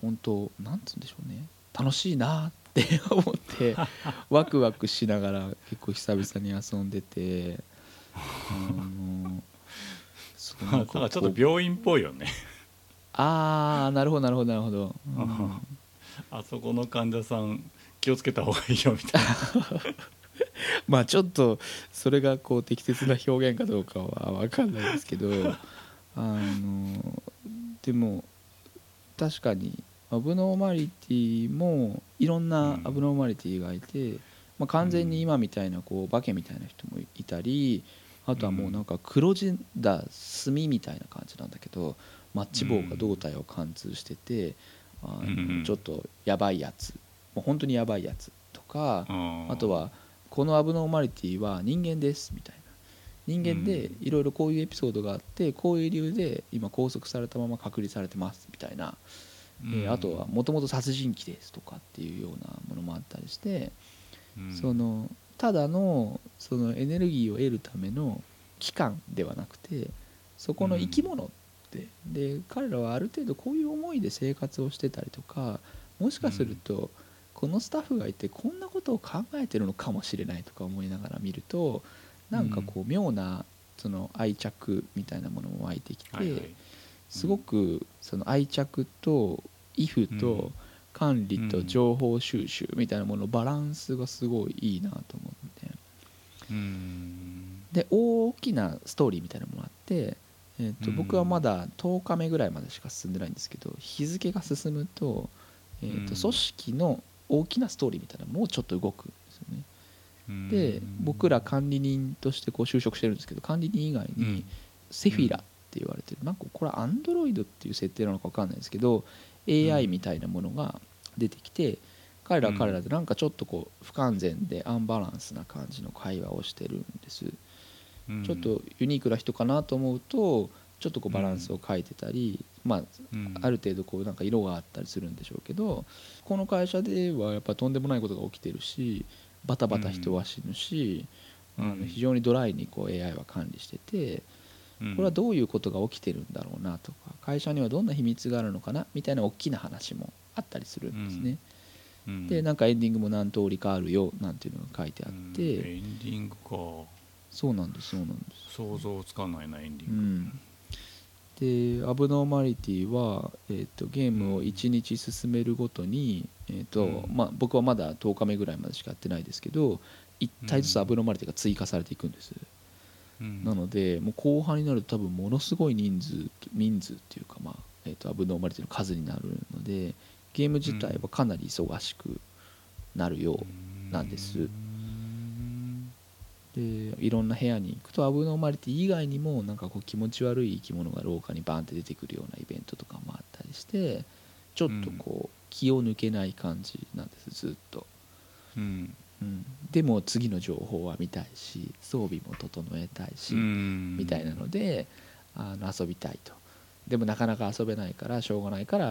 本当なんつうんでしょうね。楽しいなって 思ってワクワクしながら結構久々に遊んでてあのそう なんかちょっと病院っぽいよね。ああなるほどなるほどなるほど、うん。うんあそこの患者さん気をつけた方がいいよみたいな。まあちょっとそれがこう適切な表現かどうかは分かんないですけどあのでも確かにアブノーマリティもいろんなアブノーマリティがいて、まあ、完全に今みたいなこう化けみたいな人もいたりあとはもうなんか黒字だ炭みたいな感じなんだけどマッチ棒が胴体を貫通してて、あうん。のちょっとやばいやつ。もう本当にやばいやつとか、ああとはこのアブノーマリティは人間ですみたいな。人間でうん。いろいろこういうエピソードがあってこういう理由で今拘束されたまま隔離されてますみたいな、えーあとはもともと殺人鬼ですとかっていうようなものもあったりして、そのただのそのエネルギーを得るための器官ではなくてそこの生き物って、で彼らはある程度こういう思いで生活をしてたりとかもしかすると、このスタッフがいてこんなことを考えてるのかもしれないとか思いながら見るとなんかこう妙なその愛着みたいなものも湧いてきて、すごくその愛着とイフと管理と情報収集みたいなもののバランスがすごいいいなと思って。うん。で大きなストーリーみたいなものがあって、えー、とうん。僕はまだ10日目ぐらいまでしか進んでないんですけど日付が進むと,、えーと組織の大きなストーリーみたいなものをちょっと動くんですよね。で僕ら管理人としてこう就職してるんですけど管理人以外にセフィラって言われてるなんかこれはアンドロイドっていう設定なのか分かんないですけど AI みたいなものが出てきて彼らは彼らでなんかちょっとこう不完全でアンバランスな感じの会話をしてるんです。ちょっとユニークな人かなと思うとちょっとこうバランスを変えてたり、まあ、ある程度こうなんか色があったりするんでしょうけどこの会社ではやっぱとんでもないことが起きてるしバタバタ人は死ぬし、あの非常にドライにこう AI は管理しててこれはどういうことが起きてるんだろうなとか会社にはどんな秘密があるのかなみたいな大きな話もあったりするんですね。でなんかエンディングも何通りかあるよなんていうのが書いてあって、エンディングかそうなんですそうなんです。想像つかないなエンディング、でアブノーマリティは、えーと、ゲームを1日進めるごとに、えーと、うん、まあ、僕はまだ10日目ぐらいまでしかやってないですけど1体ずつアブノーマリティが追加されていくんです、うん、なのでもう後半になると多分ものすごい人数人数っていうか、まあえーと、アブノーマリティの数になるのでゲーム自体はかなり忙しくなるようなんです、うんでいろんな部屋に行くとアブノーマリティ以外にもなんかこう気持ち悪い生き物が廊下にバンって出てくるようなイベントとかもあったりしてちょっとこう、気を抜けない感じなんですずっと、うん、うん、でも次の情報は見たいし装備も整えたいし、みたいなのであの遊びたいと。でもなかなか遊べないからしょうがないから、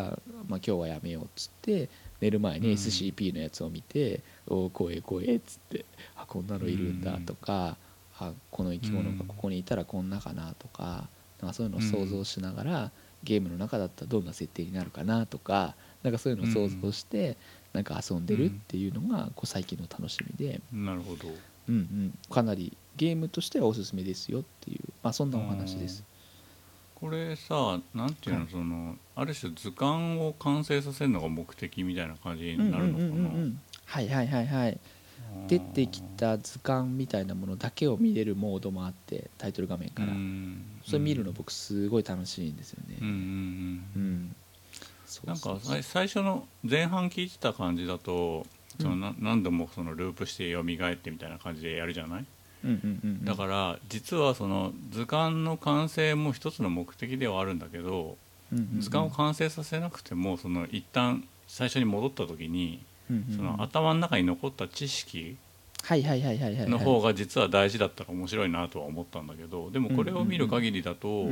まあ、今日はやめようっつって寝る前に SCP のやつを見て「おお怖え怖え」っつって「あこんなのいるんだ」とか「あこの生き物がここにいたらこんなかな」とかなんかそういうのを想像しながらゲームの中だったらどんな設定になるかなとかなんかそういうのを想像してなんか遊んでるっていうのがこう最近の楽しみで。なるほど、うんうん、かなりゲームとしてはおすすめですよっていう、まあ、そんなお話です。これさなんていうの、はい、そのある種図鑑を完成させるのが目的みたいな感じになるのかな、はいはいはいはい。出てきた図鑑みたいなものだけを見れるモードもあってタイトル画面から。それ見るの僕すごい楽しいんですよね。うんなんか最初の前半聞いてた感じだとその何度もそのループして蘇ってみたいな感じでやるじゃない？だから実はその図鑑の完成も一つの目的ではあるんだけど、図鑑を完成させなくてもその一旦最初に戻った時に、その頭の中に残った知識の方が実は大事だったら面白いなとは思ったんだけどでもこれを見る限りだと、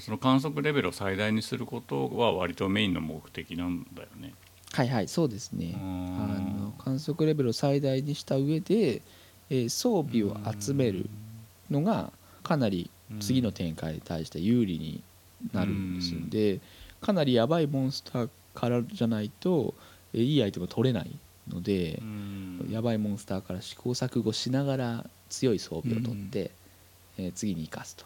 その観測レベルを最大にすることは割とメインの目的なんだよね。はいはいそうですね。あの観測レベルを最大にした上でえ装備を集めるのがかなり次の展開に対して有利になるんですんでかなりやばいモンスターからじゃないといいアイテムが取れないのでやばいモンスターから試行錯誤しながら強い装備を取ってえ次に生かすと。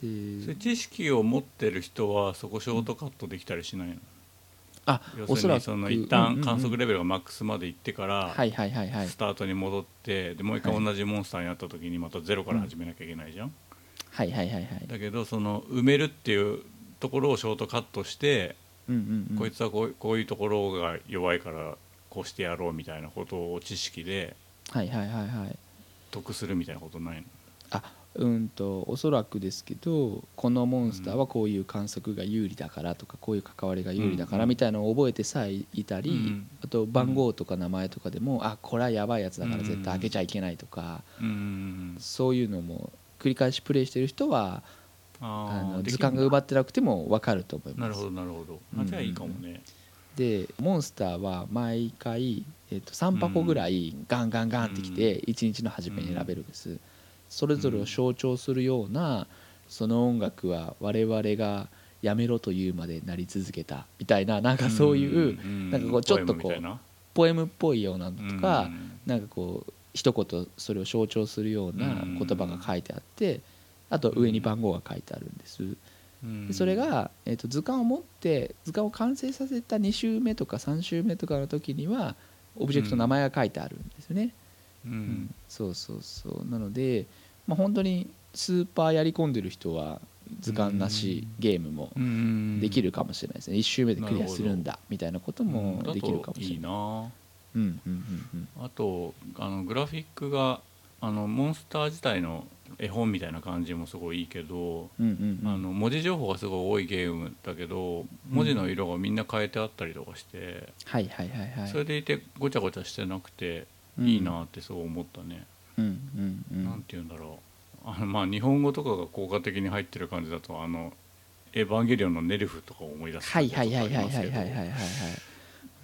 で知識を持ってる人はそこショートカットできたりしないの、あ要するにその一旦観測レベルがマックスまで行ってからスタートに戻ってでもう一回同じモンスターになった時にまたゼロから始めなきゃいけないじゃん。はいはいはいはい、だけどその埋めるっていうところをショートカットして、こいつはこうこういうところが弱いからこうしてやろうみたいなことを知識で得するみたいなことないの？あうんとおそらくですけどこのモンスターはこういう観測が有利だからとかこういう関わりが有利だからみたいなのを覚えてさえいたり、あと番号とか名前とかでも、あこれはやばいやつだから絶対開けちゃいけないとか、そういうのも繰り返しプレイしてる人はあの図鑑が奪ってなくても分かると思います。なるほどなるほど。あじゃあいいかもね。でモンスターは毎回、えー、と3箱ぐらいガンガンガンってきて1日の初めに選べるんです。それぞれを象徴するような、その音楽は我々がやめろと言うまでなり続けたみたいななんかそういう、なんかこうちょっとこうポエムっぽいようなのとか、なんかこう一言それを象徴するような言葉が書いてあってあと上に番号が書いてあるんです。でそれが、えー、と図鑑を持って図鑑を完成させた2週目とか3週目とかの時にはオブジェクトの名前が書いてあるんですよね。うん、そうそうそう。なので、まあ、本当にスーパーやり込んでる人は図鑑なしゲームもできるかもしれないですね。1周目でクリアするんだみたいなこともできるかもしれない。あとあのグラフィックがあのモンスター自体の絵本みたいな感じもすごいいいけど、あの文字情報がすごい多いゲームだけど文字の色がみんな変えてあったりとかして、はいはいはいはい、それでいてごちゃごちゃしてなくていいなってそう思ったね。うんうんうん、なんて言うんだろう。あのまあ日本語とかが効果的に入ってる感じだとあの「エヴァンゲリオン」のネルフとか思い出すはいはいはいはいはいはいはいはいはい。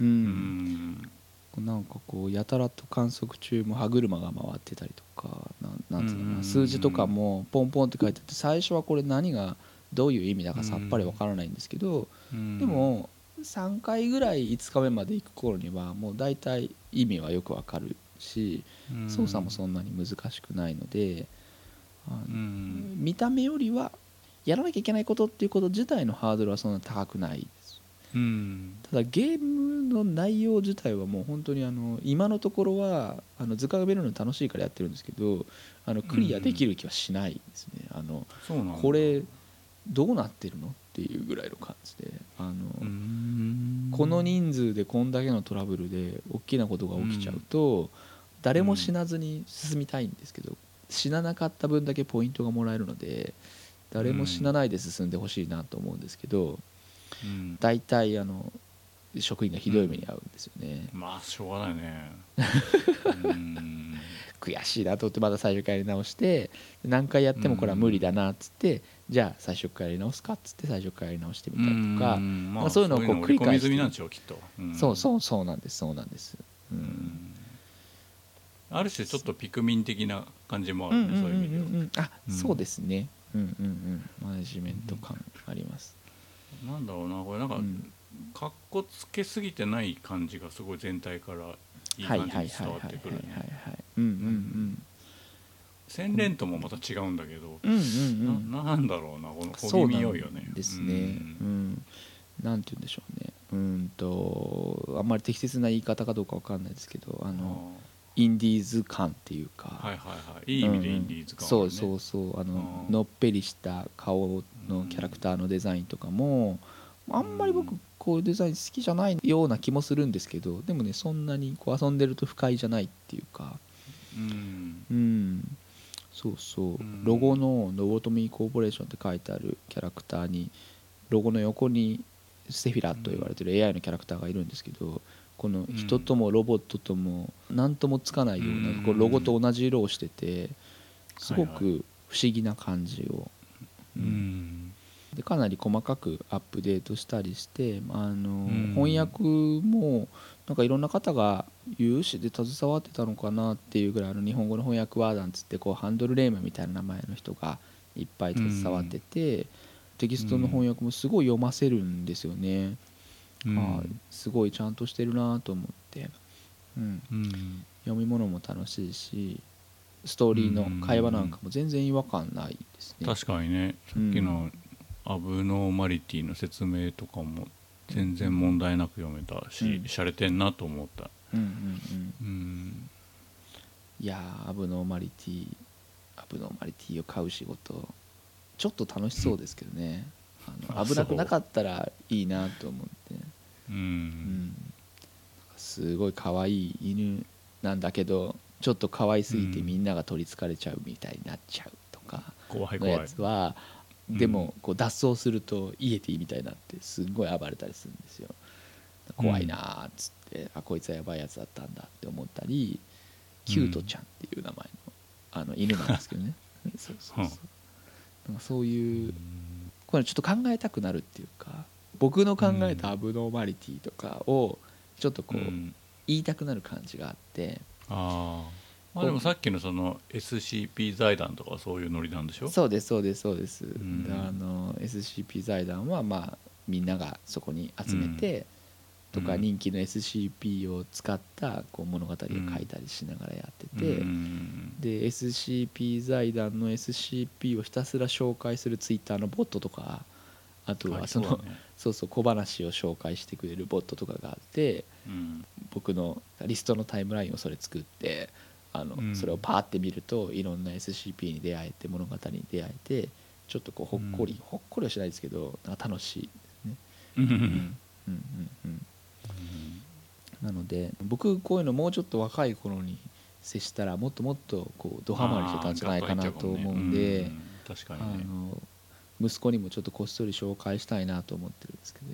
うん。なんかこうやたらと観測中も歯車が回ってたりとかなんつうの数字とかもポンポンって書いてあって最初はこれ何がどういう意味だかさっぱりわからないんですけどでも3回ぐらい5日目まで行く頃にはもう大体意味はよくわかるし操作もそんなに難しくないので見た目よりはやらなきゃいけないことっていうこと自体のハードルはそんな高くないうん、ただゲームの内容自体はもう本当にあの今のところはあの図鑑が見るの楽しいからやってるんですけどあのクリアできる気はしないですね、うん、あのこれどうなってるのっていうぐらいの感じであのこの人数でこんだけのトラブルで大きなことが起きちゃうと、誰も死なずに進みたいんですけど死ななかった分だけポイントがもらえるので誰も死なないで進んでほしいなと思うんですけど。大体あの職員がひどい目に遭うんですよね、うん、まあしょうがないね。悔しいなと思ってまた最初からやり直して何回やってもこれは無理だなっつって、じゃあ最初からやり直すかっつって最初からやり直してみたりとか、まあ、そういうのをこう繰り返して。そうそうそうなんですそうなんです、うん、ある種ちょっとピクミン的な感じもあるね、そういう意味では。あ、そうですね。うんうんうん。マネジメント感あります、なんだろうなこれ。なんか、かっこつけすぎてない感じがすごい全体からいい感じに伝わってくる洗練ともまた違うんだけど、うんうんうん。ななんだろうなこの小気味よいよね。ですね、うん、なんて言うんでしょうね。うんとあんまり適切な言い方かどうかわかんないですけどあのインディーズ感っていうか。はいはいはい。いい意味でインディーズ感、ね、そうそうそう。あののっぺりした顔のキャラクターのデザインとかもあんまり僕こういうデザイン好きじゃないような気もするんですけどでもねそんなにこう遊んでると不快じゃないっていうか。うん、うん、そうそう。ロゴの「ロボトミーコーポレーション」って書いてあるキャラクターにロゴの横にセフィラと言われてる AI のキャラクターがいるんですけどこの人ともロボットとも何ともつかないようなこうロゴと同じ色をしててすごく不思議な感じを、うん。でかなり細かくアップデートしたりしてあの翻訳もなんかいろんな方が有志で携わってたのかなっていうぐらいの日本語の翻訳はなんつってこうハンドルネームみたいな名前の人がいっぱい携わっててテキストの翻訳もすごい読ませるんですよね。うん、あすごいちゃんとしてるなと思って、うん、うん、読み物も楽しいしストーリーの会話なんかも全然違和感ないですね。確かにね。さっきのアブノーマリティの説明とかも全然問題なく読めたし、うん、洒落てんなと思った。うんうんうん、うん。いやアブノーマリティアブノーマリティを買う仕事ちょっと楽しそうですけどね、あの危なくなかったらいいなと思ってうん、うん、すごい可愛い犬なんだけどちょっと可愛すぎてみんなが取りつかれちゃうみたいになっちゃうとかのやつはでもこう脱走するとイエティみたいになってすっごい暴れたりするんですよ。怖いなっつって、あこいつはやばいやつだったんだって思ったりキュートちゃんっていう名前のあの犬なんですけどね。そうそうそう。なんかそういうこれちょっと考えたくなるっていうか僕の考えたアブノーマリティとかをちょっとこう言いたくなる感じがあって。ああまあでもさっきのその SCP 財団とかそういうノリなんでしょ？そうですそうですそうです、うん、あの SCP 財団はまあみんながそこに集めて、とか人気の SCP を使ったこう物語を書いたりしながらやってて、で SCP 財団の SCP をひたすら紹介するツイッターのボットとかあとはその、そうそう小話を紹介してくれるボットとかがあって、僕のリストのタイムラインをそれ作ってあの、うん、それをパーって見るといろんな SCP に出会えて物語に出会えてちょっとこうほっこり、うん。ほっこりはしないですけどなんか楽しい。ですねうん。うんうんうん。うんなので僕こういうのもうちょっと若い頃に接したらもっともっとこうドハマりしてたんじゃないかなと思うんで、確かあにね。の息子にもちょっとこっそり紹介したいなと思ってるんですけど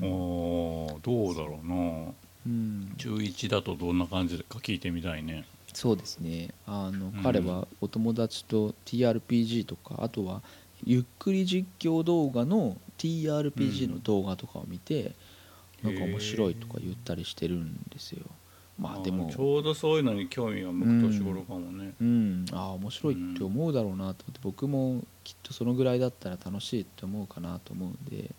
今、うん。おーどうだろうな。うん、中1だとどんな感じか聞いてみたいね。そうですね。あの、ん。彼はお友達と TRPG とかあとはゆっくり実況動画の TRPG の動画とかを見て、なんか面白いとか言ったりしてるんですよまあでも。ちょうどそういうのに興味が向く年頃かもね、うん。ああ面白いって思うだろうなと思って、僕もきっとそのぐらいだったら楽しいって思うかなと思うんで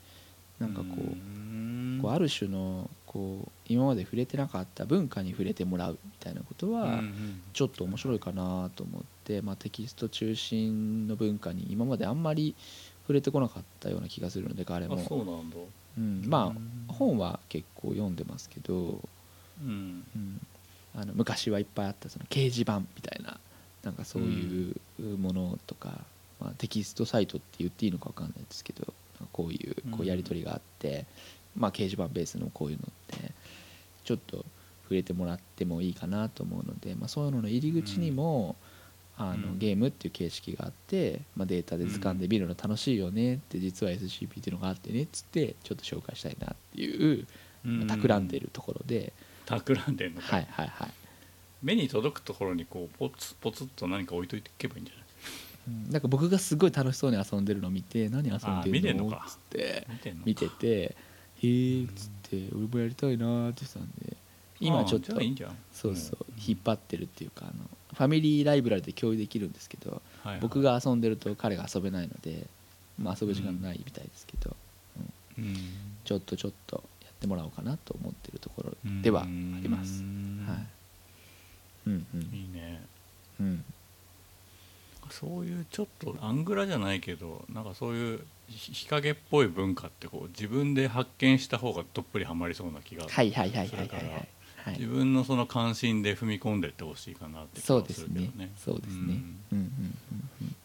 なんかこう,、ん。こうある種のこう今まで触れてなかった文化に触れてもらうみたいなことは、うんうん。ちょっと面白いかなと思って、まあ、テキスト中心の文化に今まであんまり触れてこなかったような気がするので彼も。うなんだ。うん、まあうん。本は結構読んでますけど、うん。うん、あの昔はいっぱいあったその掲示板みたいななんかそういうものとか、まあ、テキストサイトって言っていいのか分かんないですけどこういうこうやり取りがあって、まあ、掲示板ベースのこういうのってちょっと触れてもらってもいいかなと思うので、まあ、そういうのの入り口にも、あのうん。ゲームっていう形式があって、まあ、データで掴んで見るの楽しいよねって実は SCP っていうのがあってねっつってちょっと紹介したいなっていう、まあ企んでるところで、企んでんのか、はいはいはい。目に届くところにこうポツポツっと何か置いといていけばいいんじゃない？うん。なんか僕がすごい楽しそうに遊んでるのを見て何遊あんでるの？見てんのか。っつって。見ててて「へえ」っつって「俺もやりたいな」って言ってたんで。今ちょっとゃあいいんじゃん。そうそううん。引っ張ってるっていうかあのファミリーライブラリで共有できるんですけど僕が遊んでると彼が遊べないので、まあ、遊ぶ時間ないみたいですけどうん。ちょっとちょっとやってもらおうかなと思っではあります。うん。はい。うんうん。いいね。うん。そういうちょっとアングラじゃないけどなんかそういうひ日陰っぽい文化ってこう自分で発見した方がどっぷりはまりそうな気がはいはいはいはいはいはいそれからはい。自分のその関心で踏み込んでってほしいかなって気そうがでするけどね。そうですね。うん。うんうんうんん。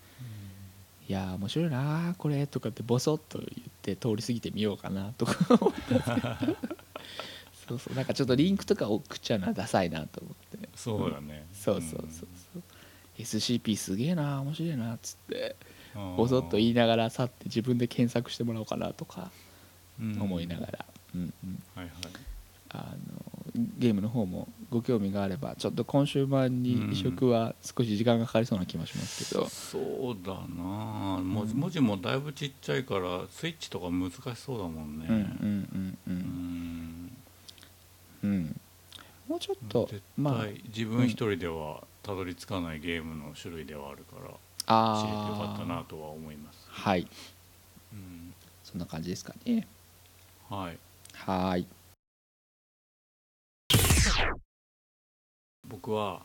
いやー面白いなーこれとかってボソッと言って通り過ぎてみようかなとか思ったんですけどそうそうなんかちょっとリンクとか送っちゃうのはダサいなと思ってそうだね。そうそうそうそう、SCP すげえなー面白いなーっつって。うんボソッと言いながら去って自分で検索してもらおうかなとかうん。思いながら、うんうん、はいはい。あのゲームの方もご興味があればちょっと今週版に移植は少し時間がかかりそうな気もしますけど、そうだな。あ文字うん。文字もだいぶちっちゃいからスイッチとか難しそうだもんね。うんうんうんううんん。うんもうちょっと絶まあ対自分一人ではたどり着かないゲームの種類ではあるからあ知れてよかったなあとは思います。はい。うん。そんな感じですかね。はい。はーい。僕は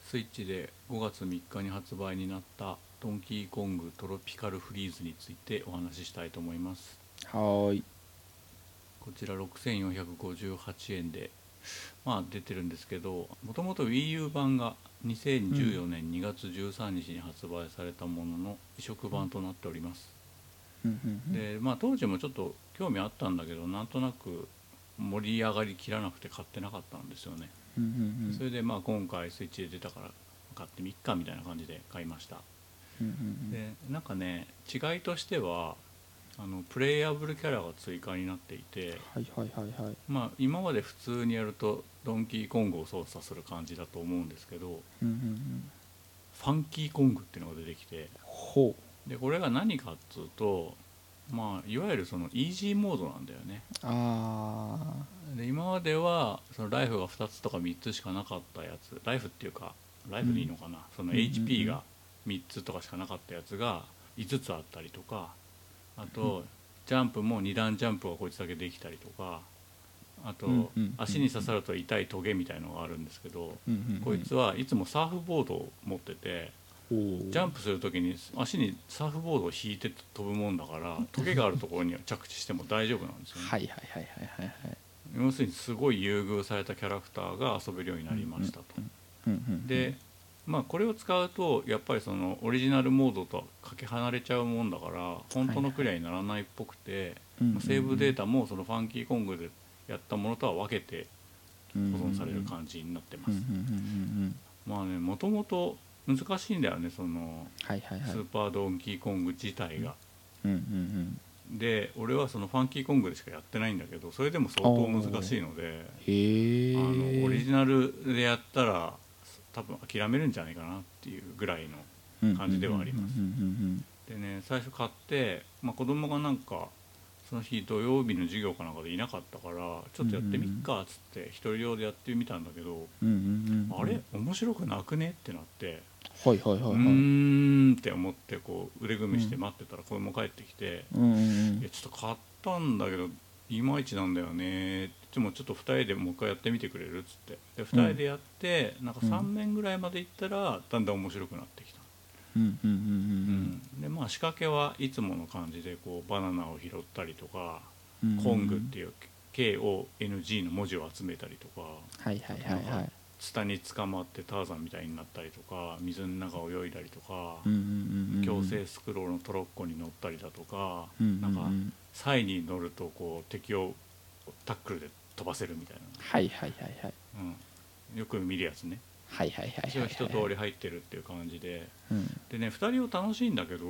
スイッチで5月3日に発売になった「ドンキーコングトロピカルフリーズ」についてお話ししたいと思います。はーい。こちら6458円でまあ出てるんですけどもともと WiiU 版が2014年2月13日に発売されたものの移植版となっております。でまあ当時もちょっと興味あったんだけどなんとなく盛り上がりきらなくて買ってなかったんですよね。それでまあ今回スイッチで出たから買ってみっかみたいな感じで買いました。でなんかね違いとしてはあのプレイヤブルキャラが追加になっていて、はいはいはいはい。まあ、今まで普通にやるとドンキーコングを操作する感じだと思うんですけどうんうんうん。ファンキーコングっていうのが出てきてほでこれが何かっつうとまあいわゆるそのイージーモードなんだよね。うあで今まではそのライフが2つとか3つしかなかったやつライフっていうかライフでいいのかな、そのうんうん HP が3つとかしかなかったやつが5つあったりとかあと、ジャンプも2段ジャンプがこいつだけできたりとかあと、うんうんうん。足に刺さると痛いトゲみたいのがあるんですけど、ーうんうんうん。こいつはいつもサーフボードを持っててジャンプする時に足にサーフボードを引いて飛ぶもんだからトゲがあるところには着地しても大丈夫なんですよね。はいはいはいはいはいはい。要するにすごい優遇されたキャラクターが遊べるようになりましたと。でまあこれを使うとやっぱりそのオリジナルモードとはかけ離れちゃうもんだから本当のクリアにならないっぽくて、まあセーブデータもそのファンキーコングでやったものとは分けて保存される感じになってます。まあねもともと難しいんだよねその、スーパードンキーコング自体が。で俺はそのファンキーコングでしかやってないんだけどそれでも相当難しいのでへあのオリジナルでやったら多分諦めるんじゃないかなっていうぐらいの感じではあります。でね最初買って、まあ、子供がなんかその日土曜日の授業かなんかでいなかったからちょっとやってみっかっつって一人用でやってみたんだけど、あれ？面白くなくね？ってなって、はいはいはいはういーんって思ってこう腕組みして待ってたら子供帰ってきてちょっと買ったんだけどいまいちなんだよねってでもちょっと2人でもう一回やってみてくれるっつって。で2人でやって、なんか3面ぐらいまでいったらだんだん面白くなってきた、うんうんうんうんでまあ仕掛けはいつもの感じでこうバナナを拾ったりとか、うん。うんコングっていう KONG の文字を集めたりとかはいはいはいはい。ツタに捕まってターザンみたいになったりとか水の中を泳いだりとか、うんうんうんうん。強制スクロールのトロッコに乗ったりだとか、うんうんうん。なんかサイに乗るとこう敵をタックルで飛ばせるみたいはいはいはいはい。な、うん、よく見るやつね。はいはいはい一応はい。一通り入ってるっていう感じで。うん。でね2人用楽しいんだけど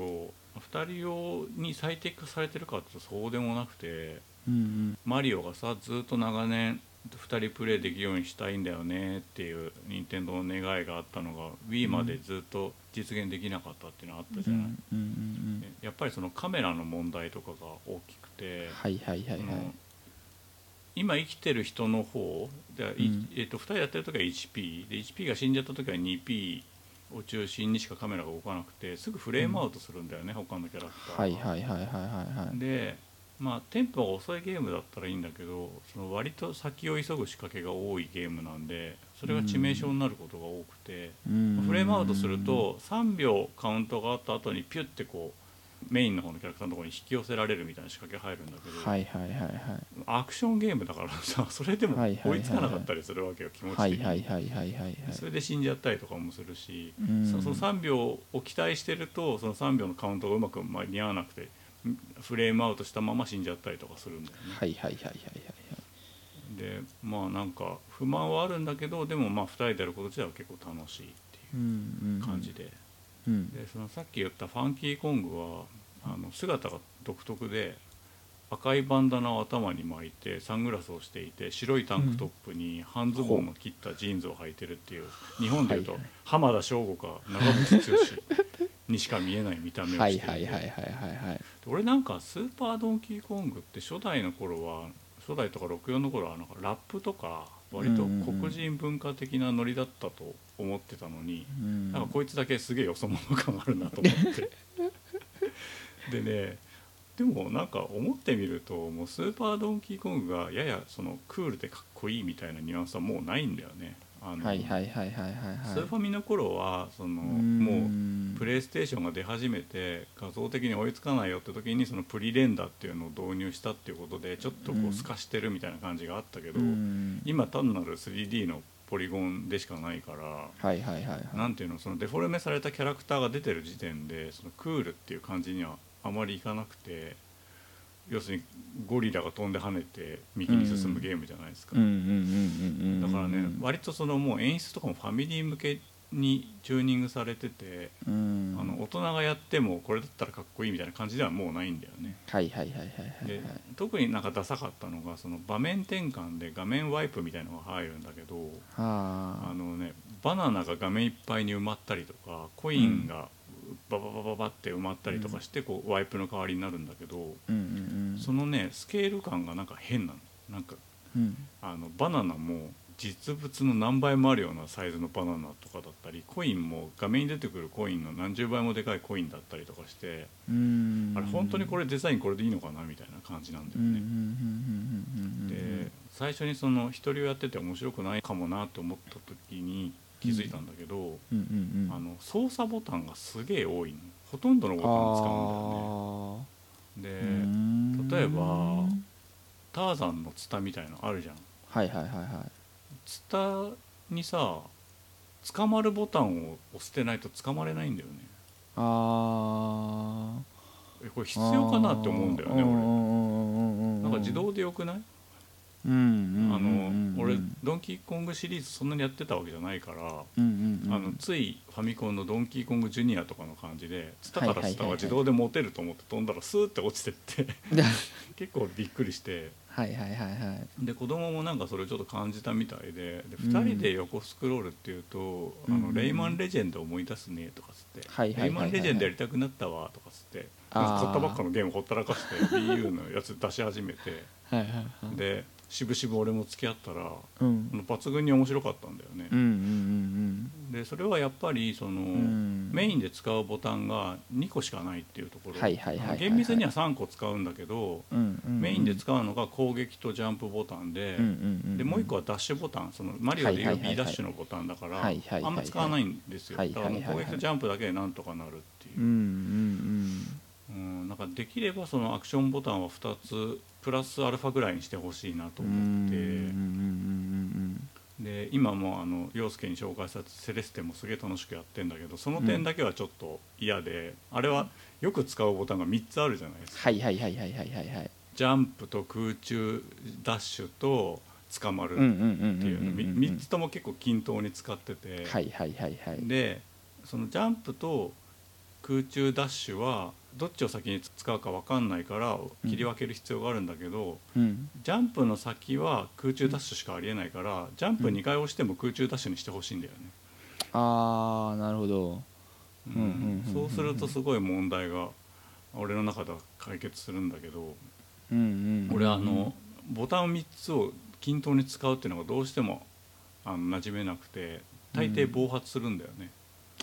2人用に最適化されてるかっていうとそうでもなくてうんマリオがさずっと長年2人プレイできるようにしたいんだよねっていう任天堂の願いがあったのが Wii までずっと実現できなかったっていうのがあったじゃない、うんうんうんねやっぱりそのカメラの問題とかが大きくて、はいはいはいはい。その今生きてる人の方で、いうん。えっと2人やってる時は 1P で 1P が死んじゃった時は 2P を中心にしかカメラが動かなくてすぐフレームアウトするんだよね、他のキャラクターがはいはいはいはいはいはい。でまあテンポが遅いゲームだったらいいんだけどその割と先を急ぐ仕掛けが多いゲームなんでそれが致命傷になることが多くて、うん。フレームアウトすると3秒カウントがあった後にピュッてこうメインの方のキャラクターのところに引き寄せられるみたいな仕掛け入るんだけど、はいはいはいはいアクションゲームだからさ それでもはいはいはい追いつかなかったりするわけよ気持ちはい的に、はいはいはいはいはいそれで死んじゃったりとかもするし、うん。そその3秒を期待してるとその3秒のカウントがうまく間に合わなくてフレームアウトしたまま死んじゃったりとかするんだよね、はいはいはいはいはい。でまあなんか不満はあるんだけどでもまあ2人でやること自体は結構楽しいってうんうんいう感じで、うん。でそのさっき言ったファンキーコングはあの姿が独特で赤いバンダナを頭に巻いてサングラスをしていて白いタンクトップに半ズボンの切ったジーンズを履いてるっていう日本でいうと浜田省吾か長渕剛にしか見えない見た目をはいしてい俺なんかスーパードンキーコングって初代の頃は初代とか64の頃はなんかラップとか割と黒人文化的なノリだったと思ってたのに、うん。なんかこいつだけすげえよそ者感あるなと思って。でねでもなんか思ってみるともうスーパードンキーコングがややそのクールでかっこいいみたいなニュアンスはもうないんだよね。あの、はいはいはいはいはいはい。スーファミの頃はそのうん。もうプレイステーションが出始めて画像的に追いつかないよって時にそのプリレンダーっていうのを導入したっていうことでちょっとこう透かしてるみたいな感じがあったけど、うん。今単なる 3D のポリゴンでしかないからはいはいはいはい。なんていうのそのデフォルメされたキャラクターが出てる時点でそのクールっていう感じにはあまりいかなくて要するにゴリラが飛んで跳ねて右に進むゲームじゃないですか、だからね割とそのもう演出とかもファミリー向けにチューニングされてて、うん。あの大人がやってもこれだったらかっこいいみたいな感じではもうないんだよね。はいはいはいはいはいではい。特になんかダサかったのがその場面転換で画面ワイプみたいのが入るんだけどあ。はのねバナナが画面いっぱいに埋まったりとかコインがバババババって埋まったりとかしてこうワイプの代わりになるんだけどそのねスケール感がなんか変なの。なんかうん。あのバナナも実物の何倍もあるようなサイズのバナナとかだったりコインも画面に出てくるコインの何十倍もでかいコインだったりとかしてうん。あれ本当にこれデザインこれでいいのかなみたいな感じなんだよね。で最初にその一人をやってて面白くないかもなって思った時に気づいたん。だけど、あの操作ボタンがすげえ多いのほとん。どのボタンを使うん。だよね。うん。で例えばターザンのツタみたいのあるじゃん。はいはいはいはいツタにさ捕まるボタンを押してないと捕まれないんだよね。あえこれ必要かなって思うんだよね俺。なんか自動でよくない？あの俺ドンキーコングシリーズそんなにやってたわけじゃないから、あのついファミコンのドンキーコングジュニアとかの感じでツタからツタは自動で持てると思って飛んだらスーって落ちてって。結構びっくりしてはいはいはいはい。で子供もなんかそれちょっと感じたみたいでで2人で横スクロールっていうと「あのレイマンレジェンド思い出すね」とかつって「レイマンレジェンドやりたくなったわ」とかつって買ったばっかのゲームほったらかして BU のやつ出し始めてで渋々俺も付き合ったら、うん、抜群に面白かったんだよね。でそれはやっぱりその、うん、メインで使うボタンが2個しかないっていうところ。厳密には3個使うんだけど、メインで使うのが攻撃とジャンプボタンで,、でもう1個はダッシュボタン。そのマリオでいう B ダッシュのボタンだからあんま使わないんですよ。だからもう攻撃とジャンプだけでなんとかなるっていう。うんなんかできればそのアクションボタンは2つプラスアルファぐらいにしてほしいなと思って。で今もあの陽介に紹介したセレステもすげえ楽しくやってんだけどその点だけはちょっと嫌で、うん、あれはよく使うボタンが3つあるじゃないですか。はいはいはいはいはいはいジャンプと空中ダッシュと捕まるっていうの。3つとも結構均等に使ってて、はいはいはいはい、でそのジャンプと空中ダッシュはどっちを先に使うか分かんないから切り分ける必要があるんだけど、うん、ジャンプの先は空中ダッシュしかありえないからジャンプ2回押しても空中ダッシュにしてほしいんだよね。あーなるほど、うん、そうするとすごい問題が俺の中では解決するんだけど、うんうん。俺あのボタン3つを均等に使うっていうのがどうしてもあの馴染めなくて大抵暴発するんだよね。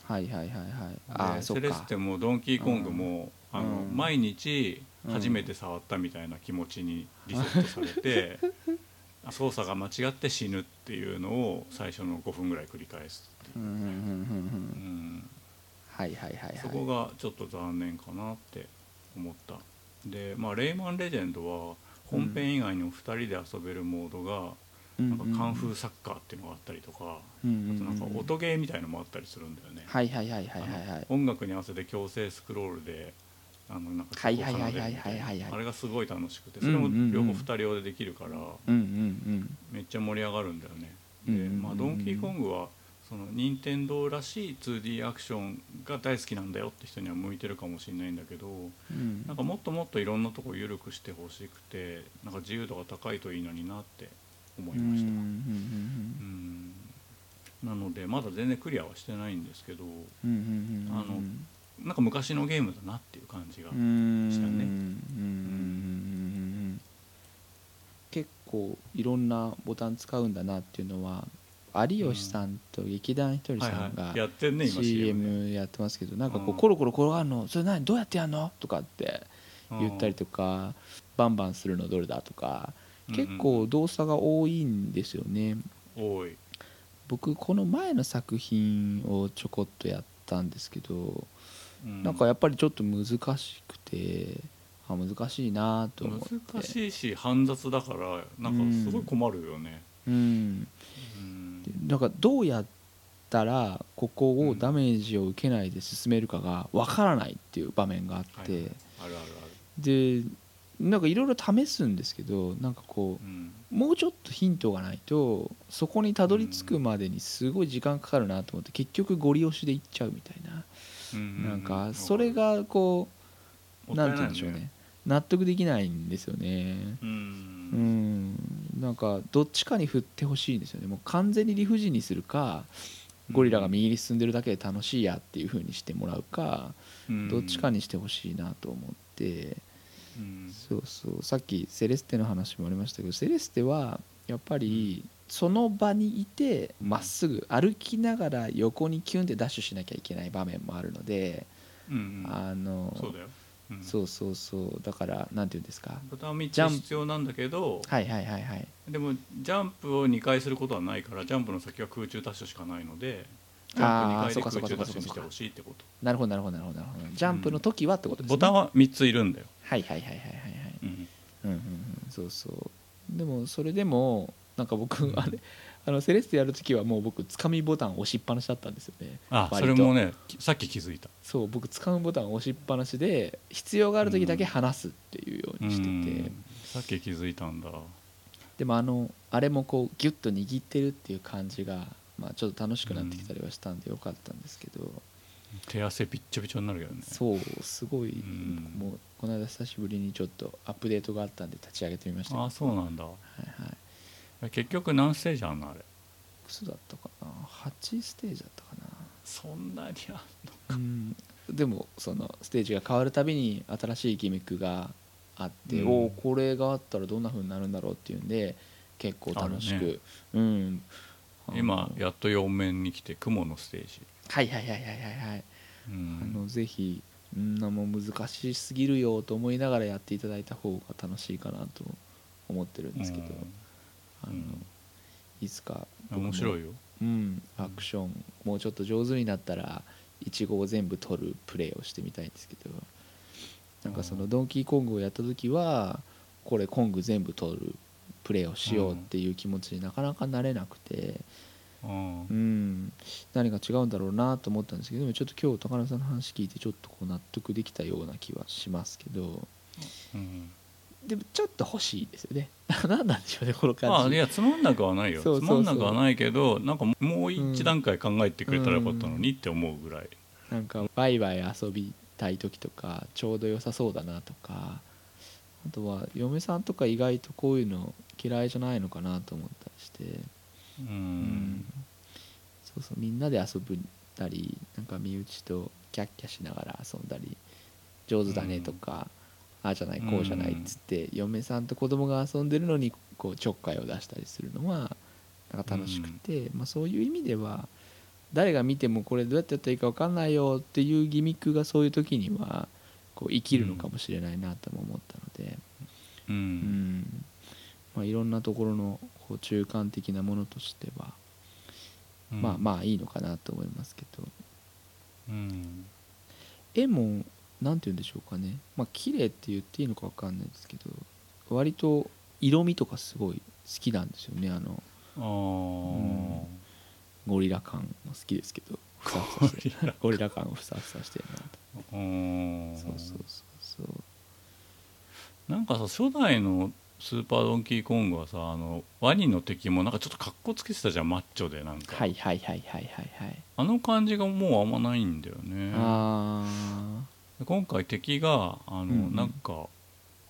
はいはいはいはい。あセレステもドンキーコングも、あの毎日初めて触ったみたいな気持ちにリセットされて、操作が間違って死ぬっていうのを最初の5分ぐらい繰り返すっていう。はいはいはい、そこがちょっと残念かなって思った。でまあ「レイマンレジェンド」は本編以外にも2人で遊べるモードがなんかカンフーサッカーっていうのがあったりとか、あとなんか音ゲーみたいのもあったりするんだよね。はいはいはいはいはい、音楽に合わせて強制スクロールであのなんかはいはいはいはいはいはい。あれがすごい楽しくてそれも両方2人用でできるから、めっちゃ盛り上がるんだよね。でまあドンキーコングはその任天堂らしい 2D アクションが大好きなんだよって人には向いてるかもしれないんだけど、うん、なんかもっともっといろんなとこ緩くしてほしくてなんか自由度が高いといいのになって思いました。うんなのでまだ全然クリアはしてないんですけど、あのなんか昔のゲームだなっていう感じがしたね。結構いろんなボタン使うんだなっていうのは有吉さんと劇団ひとりさんが CM やってますけどなんかこうコロコロ転がるの？それ何？どうやってやるの？とかって言ったりとかバンバンするのどれだとか結構動作が多いんですよね。多い。僕この前の作品をちょこっとやったんですけど、うん、なんかやっぱりちょっと難しくてあ難しいなと思って。難しいし煩雑だからなんかすごい困るよね、うん、うん、なんかどうやったらここをダメージを受けないで進めるかがわからないっていう場面があって、あるあるある。でなんかいろいろ試すんですけどなんかこう、うん、もうちょっとヒントがないとそこにたどり着くまでにすごい時間かかるなと思って結局ゴリ押しでいっちゃうみたいな、うん、なんかそれがこう何て言うんでしょうね。納得できないんですよね。うん。なんかどっちかに振ってほしいんですよね。もう完全に理不尽にするかゴリラが右に進んでるだけで楽しいやっていう風にしてもらうかどっちかにしてほしいなと思って。そうそう。さっきセレステの話もありましたけどセレステはやっぱりその場にいてまっすぐ歩きながら横にキュンってダッシュしなきゃいけない場面もあるので、うんうん、あのそうだよ、うん、そうそうそう。だからなんていうんですか？ボタン3つ必要なんだけどはいはいはいはい。でもジャンプを2回することはないからジャンプの先は空中ダッシュしかないのでジャンプ2回で空中ダッシュにしてほしいってこと。なるほどなるほどなるほど。ジャンプの時はってことですね、ボタンは3ついるんだよ。はいはいはいはいはい。はいうんうんうん。そうそう。でもそれでもなんか僕あれあのセレステやる時はもう僕つかみボタン押しっぱなしだったんですよね。あそれもねきさっき気づいた。そう僕つかむボタン押しっぱなしで必要がある時だけ離すっていうようにしてて、うん。さっき気づいたんだ。でもあのあれもこうギュッと握ってるっていう感じが、まあ、ちょっと楽しくなってきたりはしたんでよかったんですけど、手汗びっちょびちょになるけどね。そうすごい、ん。もうこの間久しぶりにちょっとアップデートがあったんで立ち上げてみましたあそうなんだ。はいはい結局何ステージあんのあれ？いくつだったかな？8ステージだったかそんなにあな、うん、でもそのステージが変わるたびに新しいギミックがあって、うん。おおこれがあったらどんな風になるんだろうっていうんで結構楽しく、うん。今やっと4面に来て雲のステージ、はいはいはいはいはいはい、うん。あのぜひんなもう難しすぎるよと思いながらやっていただいた方が楽しいかなと思ってるんですけど、あのうんいつかうん面白いよ。うん、アクションもうちょっと上手になったらいちごを全部取るプレーをしてみたいんですけどなんかそのドンキーコングをやった時はこれコング全部取るプレーをしようっていう気持ちになかなかなれなくて、うんうん、何が違うんだろうなと思ったんですけどでもちょっと今日高野さんの話聞いてちょっとこう納得できたような気はしますけどうんでもちょっと欲しいですよね。何なんでしょうねこの感じ。まあいやつまんなくはないよ。つまんなくはないけどなんかもう一段階考えてくれたらよかったのにって思うぐらい、なんかワイワイ遊びたい時とかちょうど良さそうだなとか。あとは嫁さんとか意外とこういうの嫌いじゃないのかなと思ったりして、うん。うん。そうそうみんなで遊ぶたりなんか身内とキャッキャしながら遊んだり上手だねとか、ああじゃないこうじゃないっつって、嫁さんと子供が遊んでるのにこうちょっかいを出したりするのはなんか楽しくて、まあ、そういう意味では誰が見てもこれどうやってやったらいいか分かんないよっていうギミックがそういう時にはこう生きるのかもしれないなとも思ったので、うん。うん。まあ、いろんなところのこう中間的なものとしては、うん。まあまあいいのかなと思いますけど。うん。絵も何て言うんでしょうかね。まあ綺麗って言っていいのか分かんないですけど割と色味とかすごい好きなんですよね。あのあー。ゴリラ感も好きですけど。ふさふさしてるゴリラ感をふさふさしてるなとうんそうそうそうそう。なんかさ初代のスーパードンキーコングはさあのワニの敵もなんかちょっと格好つけてたじゃんマッチョでなんか、はいはいはいはいはいはい。あの感じがもうあんまないんだよね。あで今回敵があの、うんうん。なんか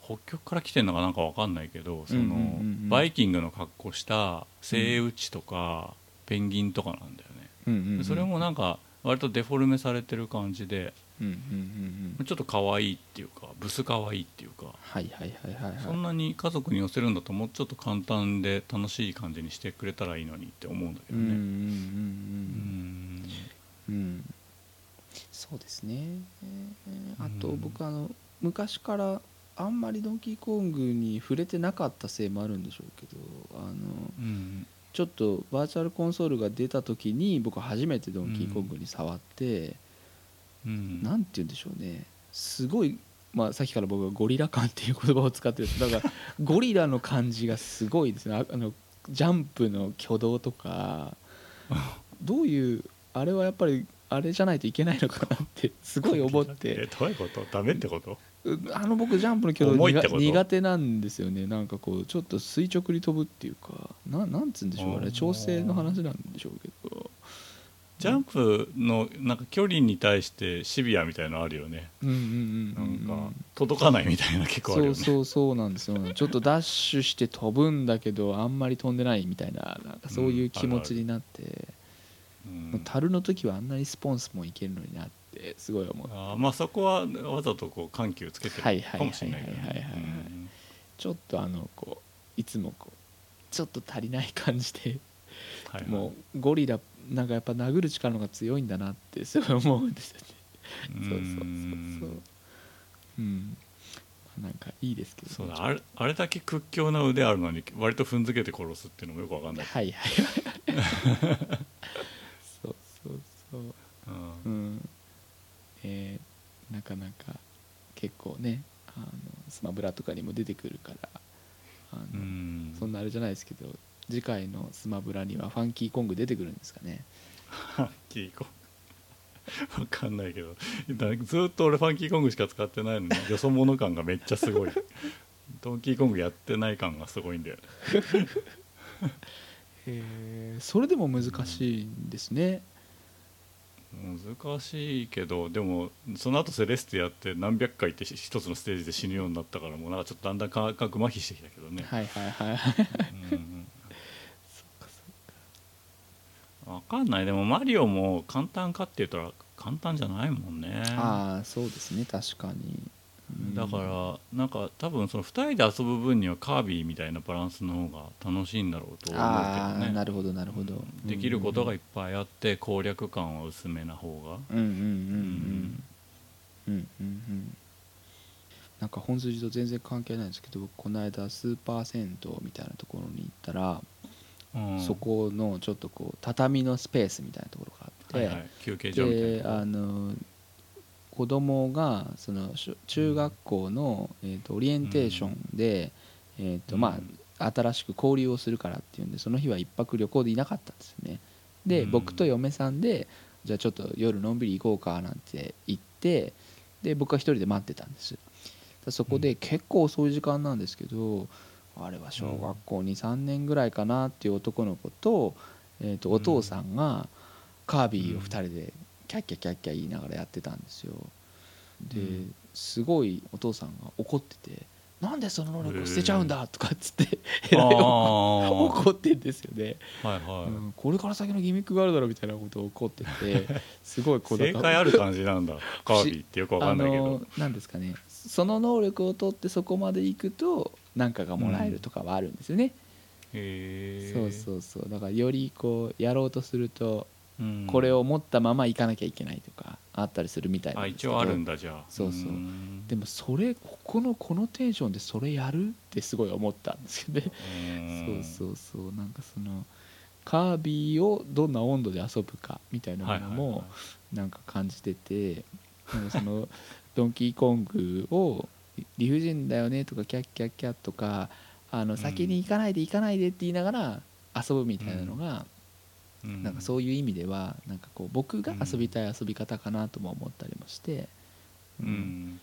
北極から来てんのかなんかわかんないけどその、うんうんうんうん。バイキングの格好したセイウチとか、ペンギンとかなんだよね、ーうんうんうん。でそれもなんか割とデフォルメされてる感じでうんうんうんうん。ちょっと可愛いっていうかブス可愛いっていうかそんなに家族に寄せるんだともうちょっと簡単で楽しい感じにしてくれたらいいのにって思うんだけどね。うんそうですね。えーあとうん僕あの昔からあんまりドンキーコングに触れてなかったせいもあるんでしょうけどあのうん。ちょっとバーチャルコンソールが出た時に僕初めてドンキーコングに触って、うん。なんて言うんでしょうね。すごい、まあ、さっきから僕はゴリラ感っていう言葉を使ってるんです。だから ゴリラの感じがすごいですね。ああのジャンプの挙動とか どういうあれはやっぱりあれじゃないといけないのかなって すごい思っえてどういうこと？ダメってこと？うあの僕ジャンプの挙動苦手なんですよね。なんかこうちょっと垂直に飛ぶっていうか。ななんつうんでしょうあれ調整の話なんでしょうけど。ジャンプのなんか距離に対してシビアみたいなのあるよね。うんうんうんなうん。んか届かないみたいな結構あるよね。そうそうそうなんですよちょっとダッシュして飛ぶんだけどあんまり飛んでないみたいななんかそういう気持ちになって、うん樽の時はあんなにスポンスもいけるのになってすごい思う。あーまあそこはわざとこう緩急つけてるかもしれないけどちょっとあのこういつもこうちょっと足りない感じで、はいはい。もうゴリラなんかやっぱ殴る力の方が強いんだなってすごい思うんですよね。うん。そうそうそうそう。うん。まあなんかいいですけどそうだ。あれあれだけ屈強な腕あるのに割と踏んづけて殺すっていうのもよくわかんない、はいはいはいそうそううん。うん。えーなかなか結構ねあのスマブラとかにも出てくるからあの、うん。そんなあれじゃないですけど次回のスマブラにはファンキーコング出てくるんですかね。ファンキーコング？わかんないけど。ずっと俺ファンキーコングしか使ってないのによそ者感がめっちゃすごい。ドンキーコングやってない感がすごいんだよね。へえそれでも難しいんですね、難しいけどでもその後セレステやって何百回って一つのステージで死ぬようになったからもうなんかちょっとだんだん感覚麻痺してきたけどね、はいはいはい。はいうん。分かんない。でもマリオも簡単かって言ったら簡単じゃないもんね。ああそうですね。確かに、うんだからなんか多分その2人で遊ぶ分にはカービィみたいなバランスの方が楽しいんだろうと思うあけどね。あなるほどなるほど、できることがいいっぱいあって攻略感は薄めな方が。うんうんうんうんうんうんうん。なんか本筋と全然関係ないんですけど僕この間スーパー銭湯みたいなところに行ったら、うん。そこのちょっとこう畳のスペースみたいなところがあって、はいはい、休憩所みたいでなあの子供がその中学校の、えー、とオリエンテーションで、えーとまあ、新しく交流をするからっていうんでその日は一泊旅行でいなかったんですよね。で、うん。僕と嫁さんでじゃあちょっと夜のんびり行こうかなんて言ってで僕は一人で待ってたんです。だそこで結構遅い時間なんですけどあれは小学校23年ぐらいかなっていう男の子と,、えー、とお父さんがカービィを2人でキャッキャキャッキャ言いながらやってたんですよ。で、うん。すごいお父さんが怒ってて「なんでその能力を捨てちゃうんだ!」とかっつってあえらいー怒ってんですよね、はいはい、うんこれから先のギミックがあるだろうみたいなことを怒ってて すごいこう正解ある感じなんだ。カービィってよくわかんないけど。あのなんですかね。その能力を取ってそこまで行くと何かがもらえるとかはあるんですよね、へえそうそうそう。だからよりこうやろうとするとうん。これを持ったまま行かなきゃいけないとかあったりするみたいな一応あるんだじゃあ。そうそう。ん。でもそれここのこのテンションでそれやるってすごい思ったんですよね。うん。そうそうそう。なんかそのカービィをどんな温度で遊ぶかみたいなものもはいはいはなんか感じててなんかその ドンキーコングを理不尽だよねとかキャッキャッキャッとかあのん先に行かないで行かないでって言いながら遊ぶみたいなのが、いなんかそういう意味ではなんかこう僕が遊びたい遊び方かなとも思ったりもして、ううん。ん